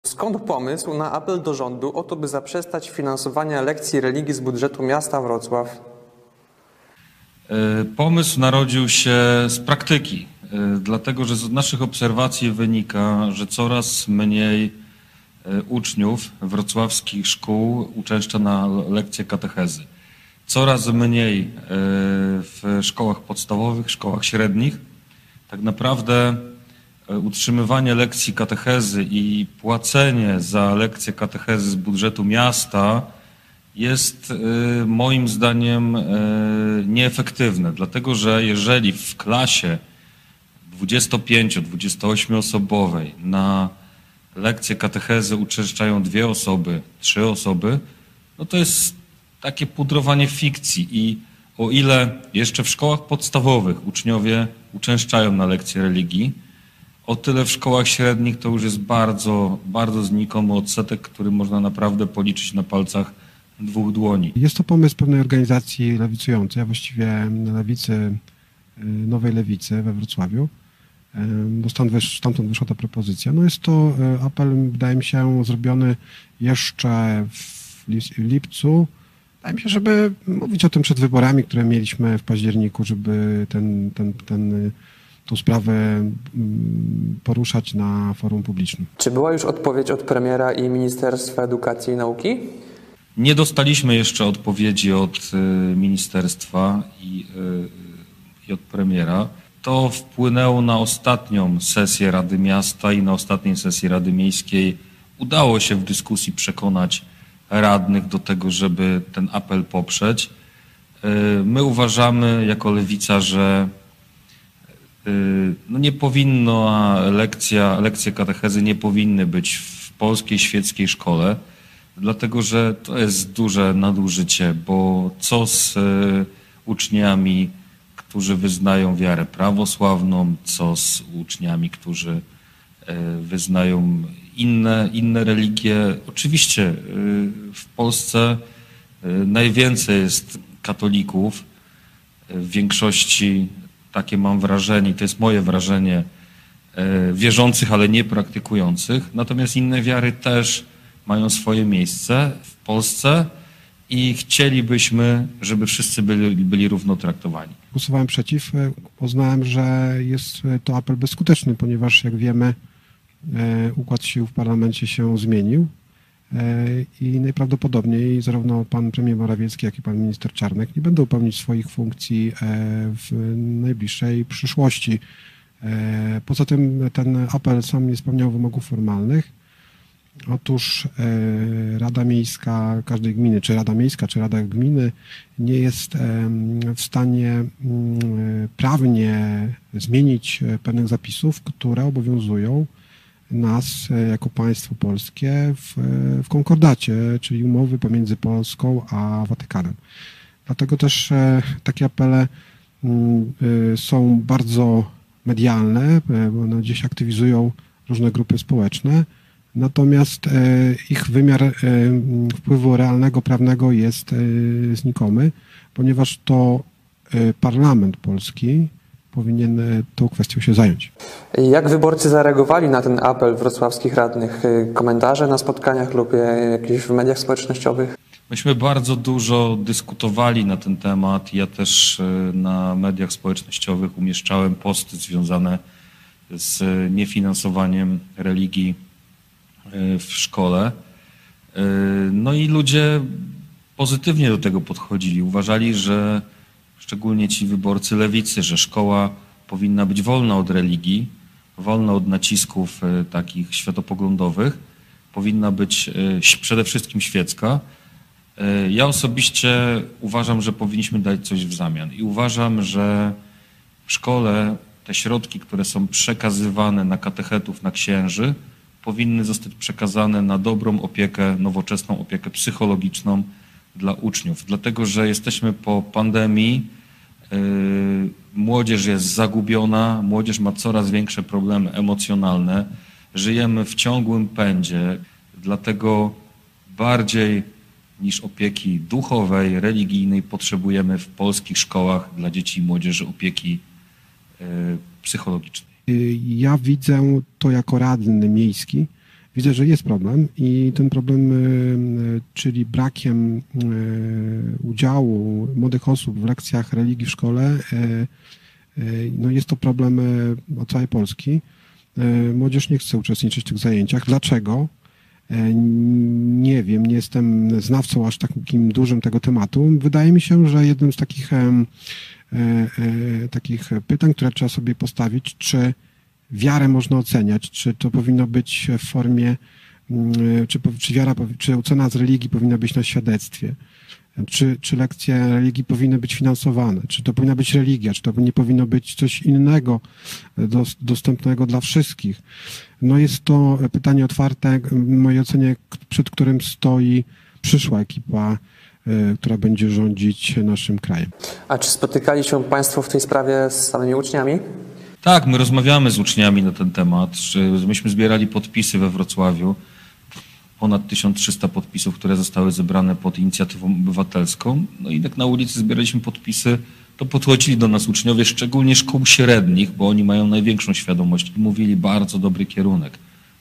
Skąd pomysł na apel do rządu o to, by zaprzestać finansowania lekcji religii z budżetu miasta Wrocław? E, Pomysł narodził się z praktyki, e, dlatego że z naszych obserwacji wynika, że coraz mniej e, uczniów wrocławskich szkół uczęszcza na lekcje katechezy. Coraz mniej w szkołach podstawowych, szkołach średnich. Tak naprawdę utrzymywanie lekcji katechezy i płacenie za lekcje katechezy z budżetu miasta jest y, moim zdaniem y, nieefektywne, dlatego że jeżeli w klasie 25-28 osobowej na lekcje katechezy uczęszczają dwie osoby, trzy osoby, no to jest takie pudrowanie fikcji. I o ile jeszcze w szkołach podstawowych uczniowie uczęszczają na lekcje religii, o tyle w szkołach średnich to już jest bardzo, bardzo znikomy odsetek, który można naprawdę policzyć na palcach dwóch dłoni. Jest to pomysł pewnej organizacji lewicującej, a właściwie lewicy, y, nowej lewicy we Wrocławiu. Y, Bo stąd wysz, stamtąd wyszła ta propozycja. No jest to y, apel, wydaje mi się, zrobiony jeszcze w lipcu. Wydaje mi się, żeby mówić o tym przed wyborami, które mieliśmy w październiku, żeby ten, ten, ten, tą sprawę mm, poruszać na forum publicznym. Czy była już odpowiedź od premiera i Ministerstwa Edukacji i Nauki? Nie dostaliśmy jeszcze odpowiedzi od y, ministerstwa i, y, i od premiera. To wpłynęło na ostatnią sesję Rady Miasta i na ostatniej sesji Rady Miejskiej udało się w dyskusji przekonać radnych do tego, żeby ten apel poprzeć. Y, My uważamy jako lewica, że no nie powinno, lekcja, lekcje katechezy nie powinny być w polskiej świeckiej szkole, dlatego że to jest duże nadużycie, bo co z y, uczniami, którzy wyznają wiarę prawosławną, co z uczniami, którzy y, wyznają inne, inne religie. Oczywiście y, w Polsce najwięcej jest katolików, w większości takie mam wrażenie, to jest moje wrażenie, e, wierzących, ale nie praktykujących. Natomiast inne wiary też mają swoje miejsce w Polsce i chcielibyśmy, żeby wszyscy byli, byli równo traktowani. Głosowałem przeciw. Uznałem, że jest to apel bezskuteczny, ponieważ jak wiemy, e, układ sił w parlamencie się zmienił e, i najprawdopodobniej zarówno pan premier Morawiecki, jak i pan minister Czarnek nie będą pełnić swoich funkcji e, w najbliższej przyszłości. Poza tym ten apel sam nie spełniał wymogów formalnych. Otóż e, Rada Miejska każdej gminy, czy Rada Miejska, czy Rada Gminy nie jest w stanie mm, e, prawnie zmienić e, pewnych zapisów, które obowiązują nas jako państwo polskie w, w konkordacie, czyli umowy pomiędzy Polską a Watykanem. Dlatego też takie apele mm, są bardzo medialne, bo one gdzieś aktywizują różne grupy społeczne. Natomiast e, ich wymiar e, wpływu realnego, prawnego jest e, znikomy, ponieważ to e, parlament polski powinien e, tą kwestią się zająć. Jak wyborcy zareagowali na ten apel wrocławskich radnych? Komentarze na spotkaniach lub jakieś w mediach społecznościowych? Myśmy bardzo dużo dyskutowali na ten temat. Ja też e, na mediach społecznościowych umieszczałem posty związane z niefinansowaniem religii w szkole. E, No i ludzie pozytywnie do tego podchodzili. Uważali, że szczególnie ci wyborcy lewicy, że szkoła powinna być wolna od religii, wolna od nacisków e, takich światopoglądowych, powinna być przede wszystkim świecka. Ja osobiście uważam, że powinniśmy dać coś w zamian i uważam, że w szkole te środki, które są przekazywane na katechetów, na księży, powinny zostać przekazane na dobrą opiekę, nowoczesną opiekę psychologiczną dla uczniów. Dlatego, że jesteśmy po pandemii, yy, młodzież jest zagubiona, młodzież ma coraz większe problemy emocjonalne. Żyjemy w ciągłym pędzie, dlatego bardziej niż opieki duchowej, religijnej potrzebujemy w polskich szkołach dla dzieci i młodzieży opieki e, psychologicznej. Y, Ja widzę to jako radny miejski. Widzę, że jest problem i ten problem, y, y, czyli brakiem udziału młodych osób w lekcjach religii w szkole, no jest to problem całej Polski. Młodzież nie chce uczestniczyć w tych zajęciach. Dlaczego? E, Nie wiem, nie jestem znawcą aż takim dużym tego tematu. Wydaje mi się, że jednym z takich, e, e, takich pytań, które trzeba sobie postawić, czy wiarę można oceniać, czy to powinno być w formie, mm, czy, czy wiara, czy ocena z religii powinna być na świadectwie, czy, czy lekcje religii powinny być finansowane, czy to powinna być religia, czy to nie powinno być coś innego e, dos, dostępnego dla wszystkich. No jest to pytanie otwarte, w mojej ocenie, przed którym stoi przyszła ekipa, e, która będzie rządzić naszym krajem. A czy spotykali się Państwo w tej sprawie z samymi uczniami? Tak, my rozmawiamy z uczniami na ten temat. Myśmy zbierali podpisy we Wrocławiu. Ponad 1300 podpisów, które zostały zebrane pod inicjatywą obywatelską. No i jak na ulicy zbieraliśmy podpisy, to podchodzili do nas uczniowie, szczególnie szkół średnich, bo oni mają największą świadomość mówili bardzo dobry kierunek.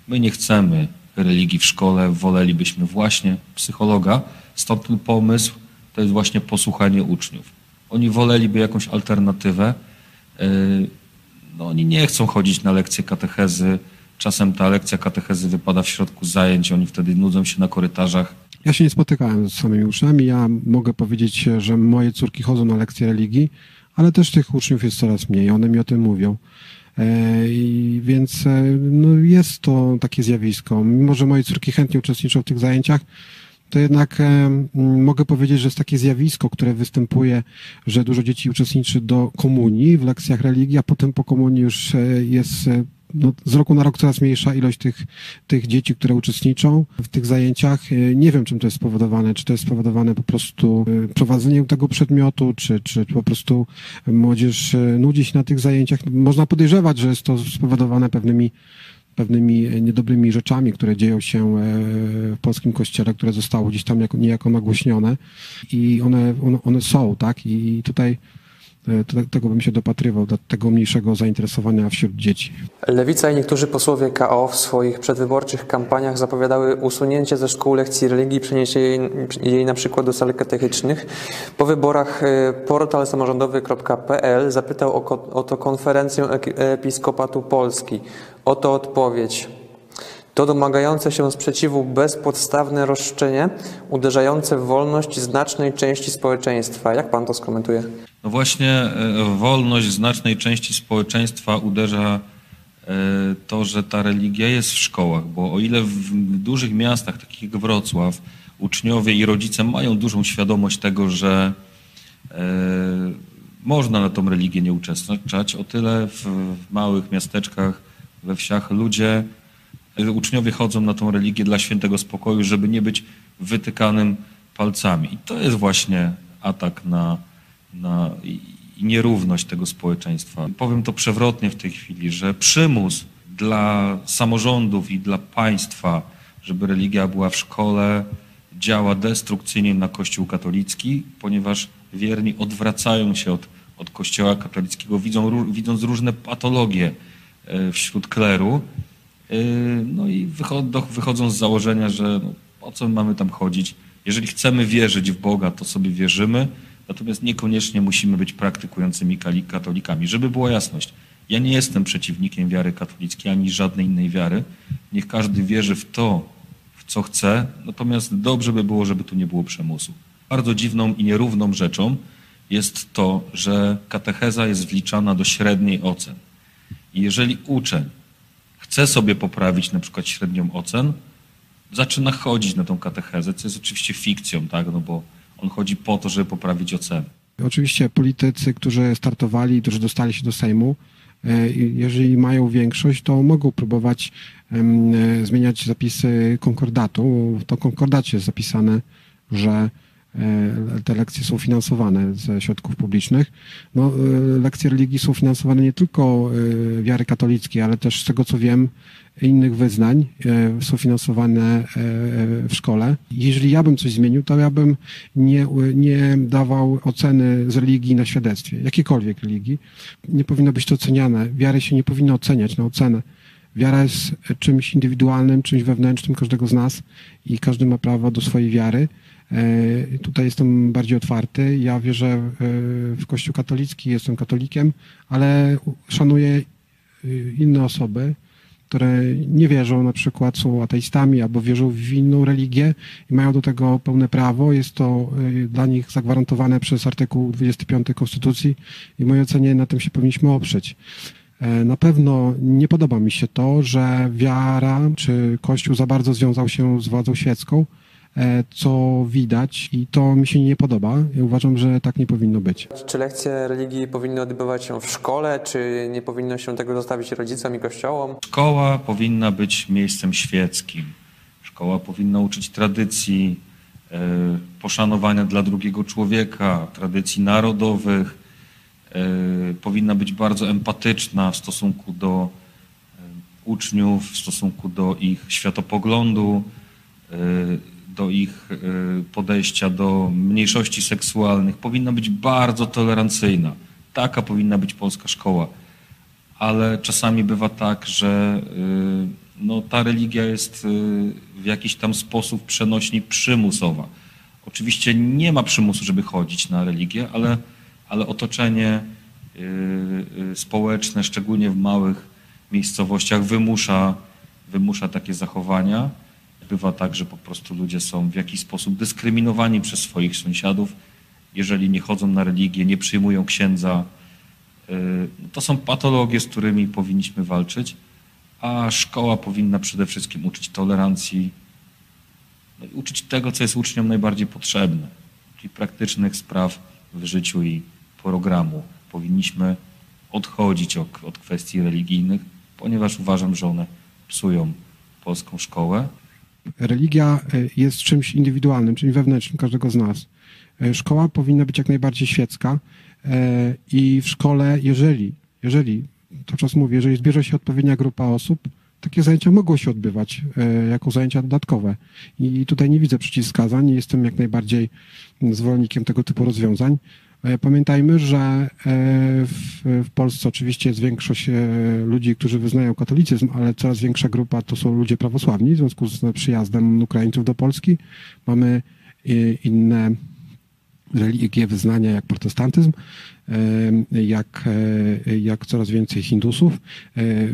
My nie chcemy religii w szkole, wolelibyśmy właśnie psychologa. Stąd ten pomysł to jest właśnie posłuchanie uczniów. Oni woleliby jakąś alternatywę. Yy, no, oni nie chcą chodzić na lekcje katechezy. Czasem ta lekcja katechezy wypada w środku zajęć, oni wtedy nudzą się na korytarzach. Ja się nie spotykałem z samymi uczniami. Ja mogę powiedzieć, że moje córki chodzą na lekcje religii, ale też tych uczniów jest coraz mniej. One mi o tym mówią. E, I więc e, no, jest to takie zjawisko. Mimo, że moje córki chętnie uczestniczą w tych zajęciach, to jednak e, mogę powiedzieć, że jest takie zjawisko, które występuje, że dużo dzieci uczestniczy do komunii w lekcjach religii, a potem po komunii już jest no, z roku na rok coraz mniejsza ilość tych, tych dzieci, które uczestniczą w tych zajęciach. E, Nie wiem, czym to jest spowodowane. Czy to jest spowodowane po prostu e, prowadzeniem tego przedmiotu, czy, czy po prostu młodzież e, nudzi się na tych zajęciach. Można podejrzewać, że jest to spowodowane pewnymi pewnymi niedobrymi rzeczami, które dzieją się w polskim kościele, które zostały gdzieś tam jako, niejako nagłośnione i one, one, one są, tak? I tutaj tego bym się dopatrywał, do tego mniejszego zainteresowania wśród dzieci. Lewica i niektórzy posłowie KO w swoich przedwyborczych kampaniach zapowiadały usunięcie ze szkół lekcji religii, przeniesienie jej, jej na przykład do sal katechetycznych. Po wyborach e, portal samorządowy.pl zapytał o, o to konferencję Episkopatu Polski. Oto odpowiedź. To domagające się sprzeciwu bezpodstawne roszczenie uderzające w wolność znacznej części społeczeństwa. Jak pan to skomentuje? No właśnie e, wolność znacznej części społeczeństwa uderza e, to, że ta religia jest w szkołach, bo o ile w dużych miastach, takich jak Wrocław, uczniowie i rodzice mają dużą świadomość tego, że e, można na tą religię nie uczestniczyć, o tyle w, małych miasteczkach, we wsiach ludzie, uczniowie chodzą na tą religię dla świętego spokoju, żeby nie być wytykanym palcami. I to jest właśnie atak na, na nierówność tego społeczeństwa. Powiem to przewrotnie w tej chwili, że przymus dla samorządów i dla państwa, żeby religia była w szkole, działa destrukcyjnie na Kościół katolicki, ponieważ wierni odwracają się od, od Kościoła katolickiego, widzą, widząc różne patologie e, wśród kleru. E, No i wychodzą z założenia, że no, po co my mamy tam chodzić? Jeżeli chcemy wierzyć w Boga, to sobie wierzymy, natomiast niekoniecznie musimy być praktykującymi katolikami. Żeby była jasność, ja nie jestem przeciwnikiem wiary katolickiej ani żadnej innej wiary. Niech każdy wierzy w to, w co chce, natomiast dobrze by było, żeby tu nie było przymusu. Bardzo dziwną i nierówną rzeczą jest to, że katecheza jest wliczana do średniej ocen. I jeżeli uczeń chce sobie poprawić na przykład średnią ocen, zaczyna chodzić na tą katechezę, co jest oczywiście fikcją, tak? no bo on chodzi po to, żeby poprawić ocenę. Oczywiście politycy, którzy startowali, którzy dostali się do Sejmu, e, jeżeli mają większość, to mogą próbować e, zmieniać zapisy konkordatu. W to konkordacie jest zapisane, że te lekcje są finansowane ze środków publicznych. No, e, lekcje religii są finansowane nie tylko e, wiary katolickiej, ale też z tego co wiem, innych wyznań e, są finansowane e, w szkole. Jeżeli ja bym coś zmienił, to ja bym nie, nie dawał oceny z religii na świadectwie, jakiejkolwiek religii. Nie powinno być to oceniane. Wiary się nie powinno oceniać na ocenę. Wiara jest czymś indywidualnym, czymś wewnętrznym każdego z nas i każdy ma prawo do swojej wiary. E, Tutaj jestem bardziej otwarty. Ja wierzę e, w Kościół katolicki, jestem katolikiem, ale szanuję e, inne osoby, które nie wierzą, na przykład są ateistami albo wierzą w inną religię i mają do tego pełne prawo. Jest to dla nich zagwarantowane przez artykuł 25 Konstytucji i w mojej ocenie na tym się powinniśmy oprzeć. Na pewno nie podoba mi się to, że wiara czy Kościół za bardzo związał się z władzą świecką, co widać i to mi się nie podoba. Ja uważam, że tak nie powinno być. Czy lekcje religii powinny odbywać się w szkole, czy nie powinno się tego zostawić rodzicom i kościołom? Szkoła powinna być miejscem świeckim. Szkoła powinna uczyć tradycji, e, poszanowania dla drugiego człowieka, tradycji narodowych. E, powinna być bardzo empatyczna w stosunku do e, uczniów, w stosunku do ich światopoglądu, e, do ich e, podejścia do mniejszości seksualnych. Powinna być bardzo tolerancyjna. Taka powinna być polska szkoła ale czasami bywa tak, że y, no, ta religia jest y, w jakiś tam sposób przenośni przymusowa. Oczywiście nie ma przymusu, żeby chodzić na religię, ale, ale otoczenie społeczne, szczególnie w małych miejscowościach, wymusza, wymusza takie zachowania. Bywa tak, że po prostu ludzie są w jakiś sposób dyskryminowani przez swoich sąsiadów, jeżeli nie chodzą na religię, nie przyjmują księdza, Y, To są patologie, z którymi powinniśmy walczyć, a szkoła powinna przede wszystkim uczyć tolerancji, no i uczyć tego, co jest uczniom najbardziej potrzebne, czyli praktycznych spraw w życiu i programu. Powinniśmy odchodzić od, od kwestii religijnych, ponieważ uważam, że one psują polską szkołę. Religia e, jest czymś indywidualnym, czymś wewnętrznym każdego z nas. E, Szkoła powinna być jak najbardziej świecka e, i w szkole, jeżeli, jeżeli, to czas mówię, jeżeli zbierze się odpowiednia grupa osób, takie zajęcia mogą się odbywać jako zajęcia dodatkowe. I tutaj nie widzę przeciwwskazań, jestem jak najbardziej zwolennikiem tego typu rozwiązań. E, Pamiętajmy, że e, w, w Polsce oczywiście jest większość e, ludzi, którzy wyznają katolicyzm, ale coraz większa grupa to są ludzie prawosławni. W związku z przyjazdem Ukraińców do Polski mamy inne religie, wyznania jak protestantyzm, jak, jak coraz więcej Hindusów,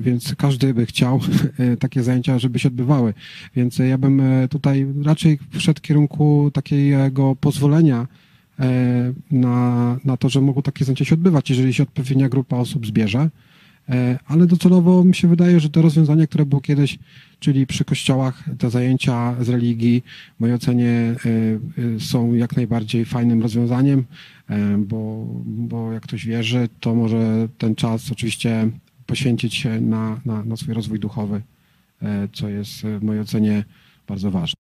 więc każdy by chciał *laughs* takie zajęcia, żeby się odbywały. Więc ja bym tutaj raczej wszedł w kierunku takiego pozwolenia na, na to, że mogą takie zajęcia się odbywać, jeżeli się odpowiednia grupa osób zbierze. E, Ale docelowo mi się wydaje, że te rozwiązania, które było kiedyś, czyli przy kościołach, te zajęcia z religii, w mojej ocenie e, e, są jak najbardziej fajnym rozwiązaniem, e, bo, bo jak ktoś wierzy, to może ten czas oczywiście poświęcić się na, na, na swój rozwój duchowy, e, co jest e, w mojej ocenie bardzo ważne.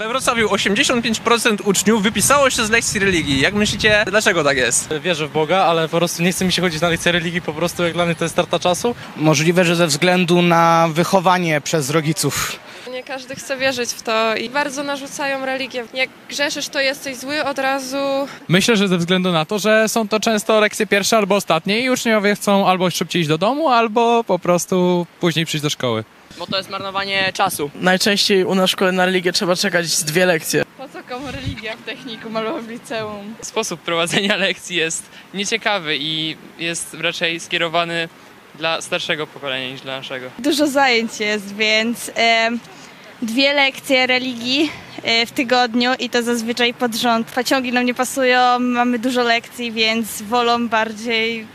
We Wrocławiu 85% uczniów wypisało się z lekcji religii. Jak myślicie, dlaczego tak jest? Wierzę w Boga, ale po prostu nie chce mi się chodzić na lekcje religii, po prostu jak dla mnie to jest strata czasu. Możliwe, że ze względu na wychowanie przez rodziców. Nie każdy chce wierzyć w to i bardzo narzucają religię. Jak grzeszysz, to jesteś zły od razu. Myślę, że ze względu na to, że są to często lekcje pierwsze albo ostatnie i uczniowie chcą albo szybciej iść do domu, albo po prostu później przyjść do szkoły. Bo to jest marnowanie czasu. Najczęściej u nas w szkole na religię trzeba czekać z dwie lekcje. Po co komu religia w technikum albo w liceum? Sposób prowadzenia *laughs* lekcji jest nieciekawy i jest raczej skierowany dla starszego pokolenia niż dla naszego. Dużo zajęć jest, więc e, dwie lekcje religii e, w tygodniu i to zazwyczaj pod rząd. Pociągi nam nie pasują, mamy dużo lekcji, więc wolą bardziej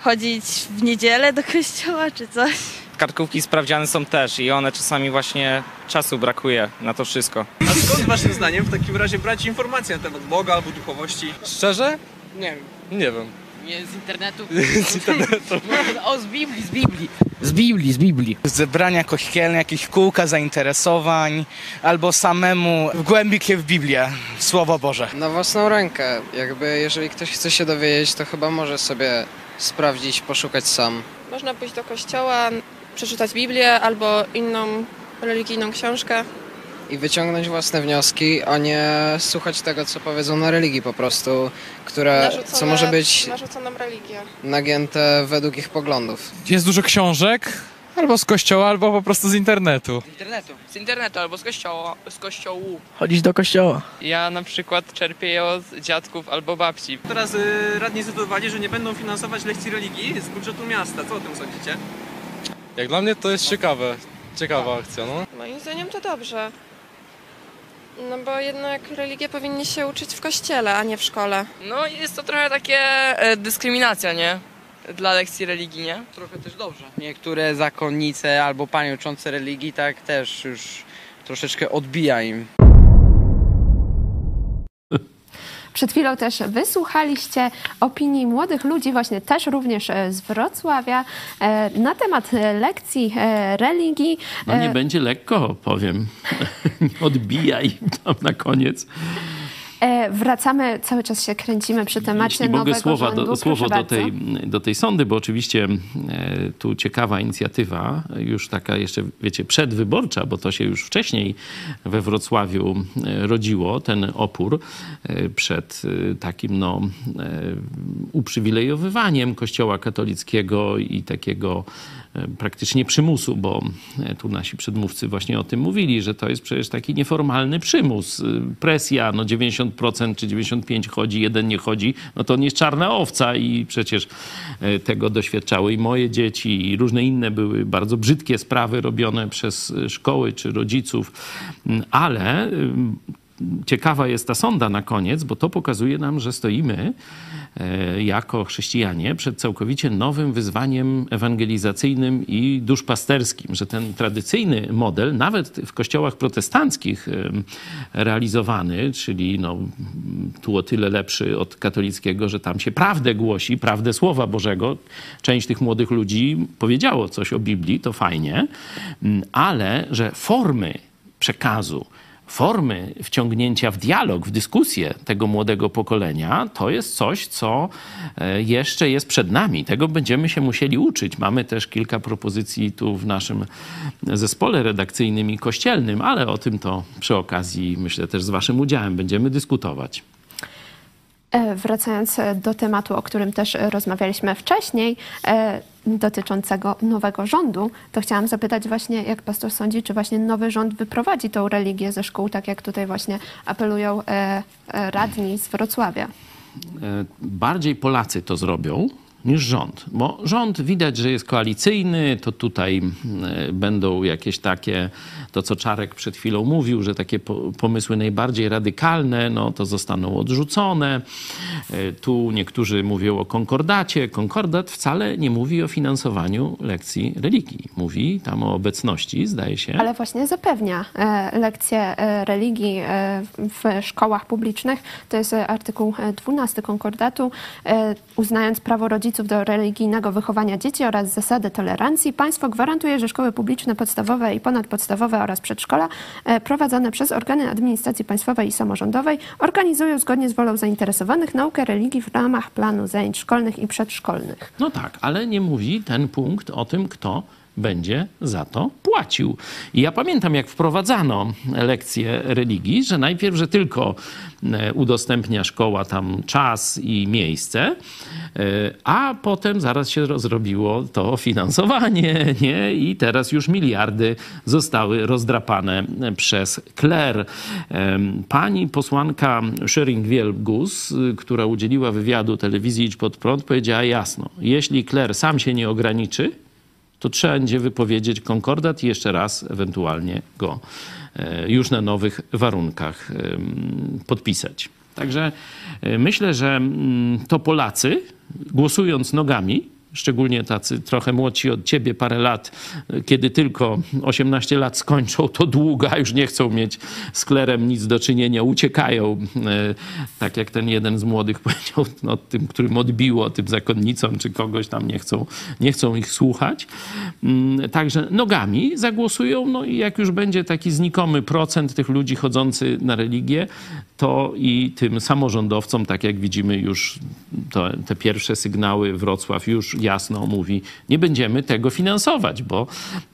chodzić w niedzielę do kościoła czy coś. Kartkówki sprawdziane są też i one czasami właśnie czasu brakuje na to wszystko. A skąd waszym zdaniem w takim razie brać informacje na temat Boga albo duchowości? Szczerze? Nie wiem. Nie wiem. Nie, z internetu. *laughs* Z internetu. *laughs* o, z Biblii, z Biblii. Z Biblii, z Biblii. Zebrania kościelne, jakieś kółka zainteresowań, albo samemu wgłębić się w Biblię, Słowo Boże. Na własną rękę. Jakby jeżeli ktoś chce się dowiedzieć, to chyba może sobie sprawdzić, poszukać sam. Można pójść do kościoła, przeczytać Biblię albo inną religijną książkę. I wyciągnąć własne wnioski, a nie słuchać tego, co powiedzą na religii po prostu, które, Narzucone- co może być nagięte według ich poglądów. Jest dużo książek, albo z kościoła, albo po prostu z internetu. Z internetu. Z internetu albo z kościoła, z kościołu. Chodzić do kościoła. Ja na przykład czerpię je od dziadków albo babci. Teraz y, radni zdecydowali, że nie będą finansować lekcji religii z budżetu miasta. Co o tym sądzicie? Jak dla mnie to jest ciekawe. Ciekawa akcja, no. Moim zdaniem to dobrze. No bo jednak religię powinni się uczyć w kościele, a nie w szkole. No jest to trochę takie e, dyskryminacja, nie? Dla lekcji religii, nie? Trochę też dobrze. Niektóre zakonnice albo panie uczące religii tak też już troszeczkę odbija im. Przed chwilą też wysłuchaliście opinii młodych ludzi, właśnie też również e, z Wrocławia, e, na temat e, lekcji religii. No nie będzie lekko, powiem. *laughs* Odbijaj tam na koniec. E, Wracamy, cały czas się kręcimy przy temacie Jeśli mogę słowa rządu. do, słowo do tej, do tej sondy, bo oczywiście e, tu ciekawa inicjatywa, już taka jeszcze, wiecie, przedwyborcza, bo to się już wcześniej we Wrocławiu e, rodziło, ten opór e, przed e, takim no, uprzywilejowywaniem Kościoła katolickiego i takiego praktycznie przymusu, bo e, tu nasi przedmówcy właśnie o tym mówili, że to jest przecież taki nieformalny przymus, y, presja, no 90% czy 95% chodzi, jeden nie chodzi, no to nie jest czarna owca i przecież e, tego doświadczały i moje dzieci i różne inne były bardzo brzydkie sprawy robione przez e, szkoły czy rodziców, Mm, ale ciekawa jest ta sonda na koniec, bo to pokazuje nam, że stoimy e, jako chrześcijanie przed całkowicie nowym wyzwaniem ewangelizacyjnym i duszpasterskim, że ten tradycyjny model, nawet w kościołach protestanckich em, realizowany, czyli no, tu o tyle lepszy od katolickiego, że tam się prawdę głosi, prawdę Słowa Bożego. Część tych młodych ludzi powiedziało coś o Biblii, to fajnie, ale że formy przekazu, formy wciągnięcia w dialog, w dyskusję tego młodego pokolenia, to jest coś, co e, jeszcze jest przed nami. Tego będziemy się musieli uczyć. Mamy też kilka propozycji tu w naszym zespole redakcyjnym i kościelnym, ale o tym to przy okazji, myślę, też z Waszym udziałem będziemy dyskutować. E, Wracając e, do tematu, o którym też e, rozmawialiśmy wcześniej, dotyczącego nowego rządu, to chciałam zapytać właśnie, jak pastor sądzi, czy właśnie nowy rząd wyprowadzi tą religię ze szkół, tak jak tutaj właśnie apelują radni z Wrocławia. bardziej Polacy to zrobią niż rząd. Bo rząd widać, że jest koalicyjny, to tutaj e, będą jakieś takie, to co Czarek przed chwilą mówił, że takie po- pomysły najbardziej radykalne, no to zostaną odrzucone. E, Tu niektórzy mówią o konkordacie. Konkordat wcale nie mówi o finansowaniu lekcji religii. Mówi tam o obecności, zdaje się. Ale właśnie zapewnia e, lekcje religii w szkołach publicznych. To jest artykuł e, 12 konkordatu. Uznając prawo rodziców do religijnego wychowania dzieci oraz zasady tolerancji, państwo gwarantuje, że szkoły publiczne, podstawowe i ponadpodstawowe oraz przedszkola e, prowadzone przez organy administracji państwowej i samorządowej organizują zgodnie z wolą zainteresowanych naukę religii w ramach planu zajęć szkolnych i przedszkolnych. No tak, ale nie mówi ten punkt o tym, kto będzie za to płacił. I ja pamiętam, jak wprowadzano lekcje religii, że najpierw, że tylko e, udostępnia szkoła tam czas i miejsce, e, a potem zaraz się zrobiło to finansowanie, *laughs* nie? I teraz już miliardy zostały rozdrapane przez kler. Pani posłanka Schering-Wielgus, która udzieliła wywiadu telewizji Idź Pod Prąd, powiedziała jasno, jeśli kler sam się nie ograniczy, to trzeba będzie wypowiedzieć konkordat i jeszcze raz ewentualnie go e, już na nowych warunkach podpisać. Także e, myślę, że mm, to Polacy, głosując nogami, szczególnie tacy trochę młodsi od ciebie parę lat, kiedy tylko 18 lat skończą, to długo, a już nie chcą mieć z klerem nic do czynienia, uciekają. E, Tak jak ten jeden z młodych *laughs* powiedział, no, tym, którym odbiło, tym zakonnicom czy kogoś tam nie chcą, nie chcą ich słuchać. Mm, Także nogami zagłosują, no i jak już będzie taki znikomy procent tych ludzi chodzący na religię, to i tym samorządowcom, tak jak widzimy już to, te pierwsze sygnały, Wrocław już jasno mówi, nie będziemy tego finansować, bo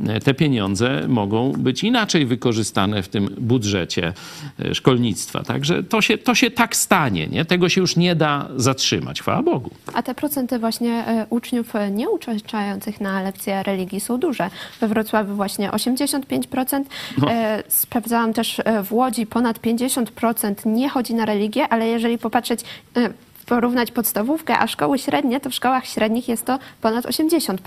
e, te pieniądze mogą być inaczej wykorzystane w tym budżecie e, szkolnictwa. Także to się, to się tak stanie, nie? tego się już nie da zatrzymać, chwała Bogu. A te procenty właśnie e, uczniów e, nie uczęszczających na lekcje religii są duże. We Wrocławiu właśnie 85%. No. Sprawdzałam też w Łodzi ponad 50% nie chodzi na religię, ale jeżeli popatrzeć, porównać podstawówkę, a szkoły średnie, to w szkołach średnich jest to ponad 80%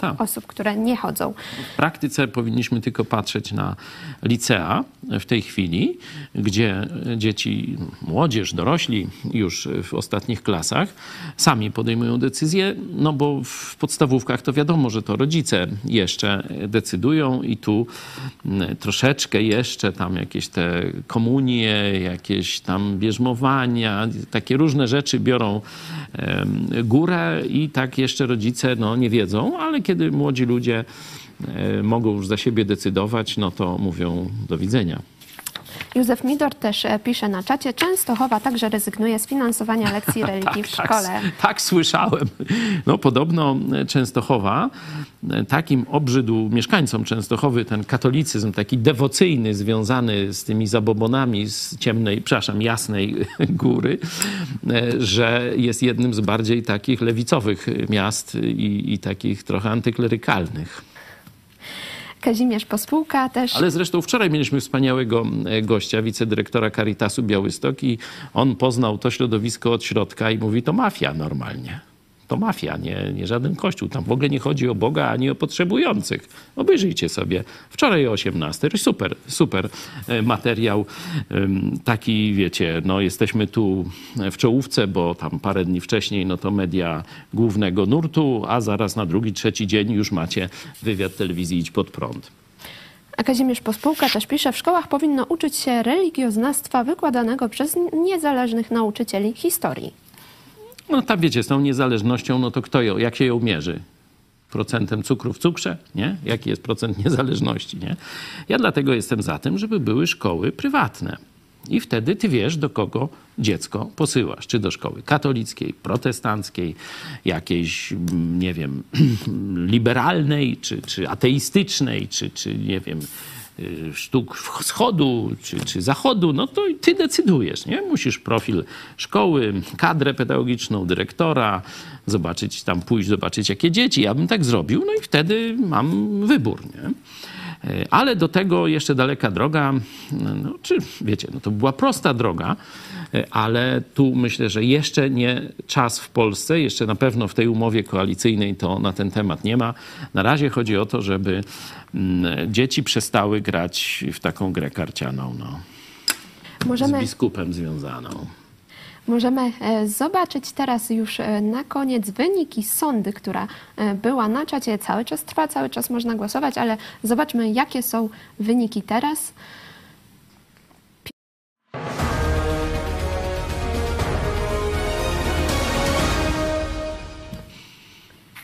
tak. osób, które nie chodzą. W praktyce powinniśmy tylko patrzeć na licea w tej chwili, gdzie dzieci, młodzież, dorośli już w ostatnich klasach sami podejmują decyzje, no bo w podstawówkach to wiadomo, że to rodzice jeszcze decydują i tu mm, troszeczkę jeszcze tam jakieś te komunie, jakieś tam bierzmowania, takie różne rzeczy biorą górę i tak jeszcze rodzice no, nie wiedzą, ale kiedy młodzi ludzie e, mogą już za siebie decydować, no to mówią do widzenia. Józef Midor też e, pisze na czacie, Częstochowa także rezygnuje z finansowania lekcji *laughs* religii w tak, szkole. tak słyszałem. No podobno Częstochowa e, takim obrzydł mieszkańcom Częstochowy ten katolicyzm taki dewocyjny związany z tymi zabobonami z ciemnej, przepraszam, jasnej *laughs* góry, e, że jest jednym z bardziej takich lewicowych miast i, i takich trochę antyklerykalnych. Kazimierz Pospółka też. Ale zresztą wczoraj mieliśmy wspaniałego e, gościa, wicedyrektora Caritasu Białystok i on poznał to środowisko od środka i mówi, to mafia normalnie. To mafia, nie, nie żaden kościół. Tam w ogóle nie chodzi o Boga ani o potrzebujących. Obejrzyjcie sobie. Wczoraj o 18. Super, super e, materiał. Taki, wiecie, no jesteśmy tu w czołówce, bo tam parę dni wcześniej, no to media głównego nurtu, a zaraz na drugi, trzeci dzień już macie wywiad telewizji Idź Pod Prąd. A Kazimierz Pospółka też pisze, w szkołach powinno uczyć się religioznawstwa wykładanego przez niezależnych nauczycieli historii. No tam wiecie, z tą niezależnością, no to kto ją, jak się ją mierzy? Procentem cukru w cukrze, nie? Jaki jest procent *laughs* niezależności, nie? Ja dlatego jestem za tym, żeby były szkoły prywatne. I wtedy ty wiesz, do kogo dziecko posyłasz. Czy do szkoły katolickiej, protestanckiej, jakiejś, mm, nie wiem, *clears throat* liberalnej, czy, czy ateistycznej, czy, czy nie wiem, sztuk wschodu czy, czy zachodu, no to ty decydujesz, nie? Musisz profil szkoły, kadrę pedagogiczną, dyrektora, zobaczyć tam, pójść, zobaczyć jakie dzieci. Ja bym tak zrobił, no i wtedy mam wybór, nie? E, Ale do tego jeszcze daleka droga, no, czy wiecie, no to była prosta droga, ale tu myślę, że jeszcze nie czas w Polsce, jeszcze na pewno w tej umowie koalicyjnej to na ten temat nie ma. Na razie chodzi o to, żeby mm, dzieci przestały grać w taką grę karcianą, no, Możemy, z biskupem związaną. możemy e, zobaczyć teraz już e, na koniec wyniki sądy, która e, była na czacie. Cały czas trwa, cały czas można głosować, ale zobaczmy, jakie są wyniki teraz.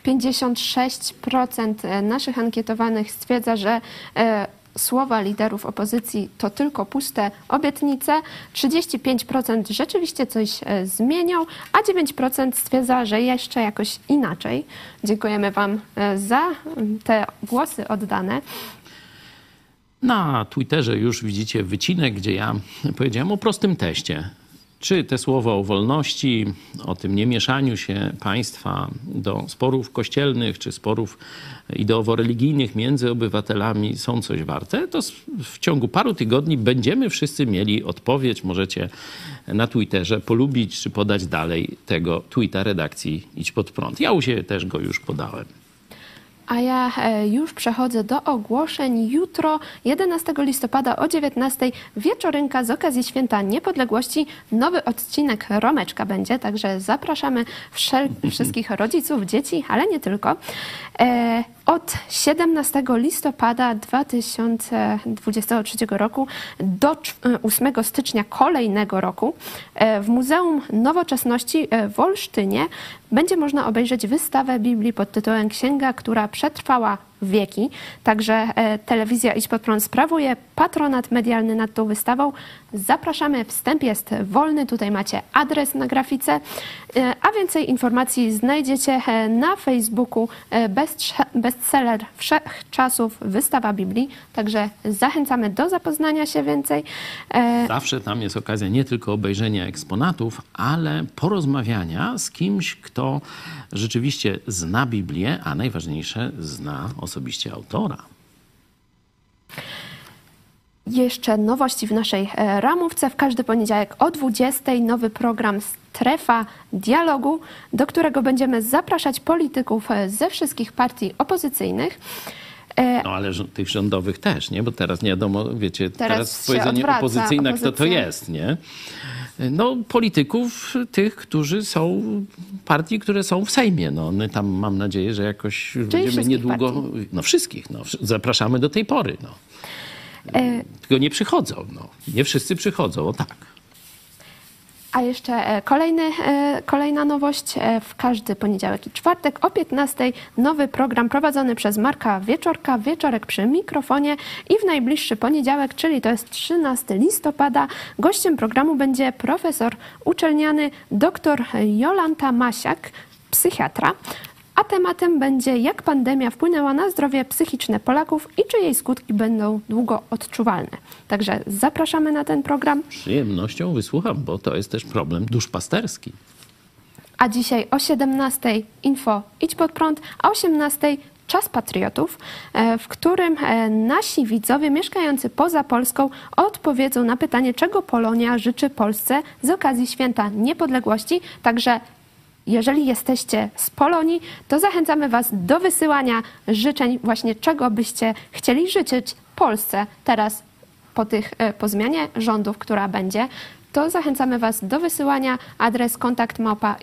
56% naszych ankietowanych stwierdza, że e, słowa liderów opozycji to tylko puste obietnice, 35% rzeczywiście coś e, zmienią, a 9% stwierdza, że jeszcze jakoś inaczej. Dziękujemy Wam e, za te głosy oddane. Na Twitterze już widzicie wycinek, gdzie ja powiedziałem o prostym teście. Czy te słowa o wolności, o tym niemieszaniu się państwa do sporów kościelnych czy sporów ideowo-religijnych między obywatelami są coś warte, to w ciągu paru tygodni będziemy wszyscy mieli odpowiedź. Możecie na Twitterze polubić czy podać dalej tego tweeta redakcji Idź Pod Prąd. Ja u siebie też go już podałem. A ja e, już przechodzę do ogłoszeń. Jutro, 11 listopada o 19 wieczorynka z okazji Święta Niepodległości. Nowy odcinek Romeczka będzie, także zapraszamy wszel- wszystkich rodziców, dzieci, ale nie tylko. E, Od 17 listopada 2023 roku do cz- 8 stycznia kolejnego roku e, w Muzeum Nowoczesności e, w Olsztynie będzie można obejrzeć wystawę Biblii pod tytułem Księga, która przetrwała wieki. Także e, telewizja Idź Pod Prąd sprawuje patronat medialny nad tą wystawą. Zapraszamy, wstęp jest wolny, tutaj macie adres na grafice, e, a więcej informacji znajdziecie e, na Facebooku bestseller wszechczasów Wystawa Biblii. Także zachęcamy do zapoznania się więcej. Zawsze tam jest okazja nie tylko obejrzenia eksponatów, ale porozmawiania z kimś, kto rzeczywiście zna Biblię, a najważniejsze zna osobiście autora. Jeszcze nowości w naszej e, ramówce. W każdy poniedziałek o 20 nowy program Strefa Dialogu, do którego będziemy zapraszać polityków e, ze wszystkich partii opozycyjnych. E, No ale tych rządowych też, nie? Bo teraz nie wiadomo, wiecie, Teraz teraz, powiedzenie opozycyjna, kto to opozycja. jest, nie? No, polityków, tych, którzy są, partii, które są w Sejmie. No, my tam mam nadzieję, że jakoś będziemy wszystkich niedługo. No, wszystkich. No, zapraszamy do tej pory. No. e, Tylko nie przychodzą. No. Nie wszyscy przychodzą, o tak. A jeszcze e, kolejny, e, kolejna nowość. e, W każdy poniedziałek i czwartek o 15 nowy program prowadzony przez Marka Wieczorka. Wieczorek przy mikrofonie i w najbliższy poniedziałek, czyli to jest 13 listopada, gościem programu będzie profesor uczelniany dr Jolanta Masiak, psychiatra. A tematem będzie, jak pandemia wpłynęła na zdrowie psychiczne Polaków i czy jej skutki będą długo odczuwalne. Także zapraszamy na ten program. Przyjemnością wysłucham, bo to jest też problem duszpasterski. A dzisiaj o 17 info Idź Pod Prąd, a o 18 Czas Patriotów, e, w którym e, nasi widzowie mieszkający poza Polską odpowiedzą na pytanie, czego Polonia życzy Polsce z okazji Święta Niepodległości. Także jeżeli jesteście z Polonii, to zachęcamy Was do wysyłania życzeń właśnie czego byście chcieli życzyć Polsce teraz po, tych, e, po zmianie rządów, która będzie, to zachęcamy Was do wysyłania. Adres kontakt małpa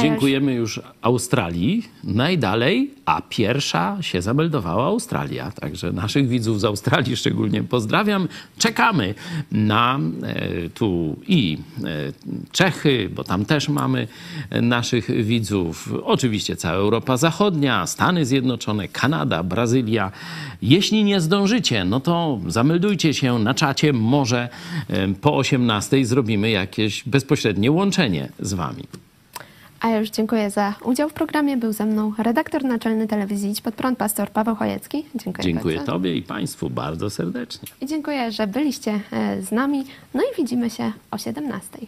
Dziękujemy już Australii. Najdalej, a pierwsza się zameldowała Australia. Także naszych widzów z Australii szczególnie pozdrawiam. Czekamy na e, tu i e, Czechy, bo tam też mamy e, naszych widzów. Oczywiście cała Europa Zachodnia, Stany Zjednoczone, Kanada, Brazylia. Jeśli nie zdążycie, no to zameldujcie się na czacie. Może po 18 zrobimy jakieś bezpośrednie łączenie z wami. A ja już dziękuję za udział w programie. Był ze mną redaktor naczelny telewizji Idź Pod Prąd, pastor Paweł Chojecki. Dziękuję, Dziękuję bardzo. Tobie i Państwu bardzo serdecznie. I dziękuję, że byliście e, z nami. No i widzimy się o 17.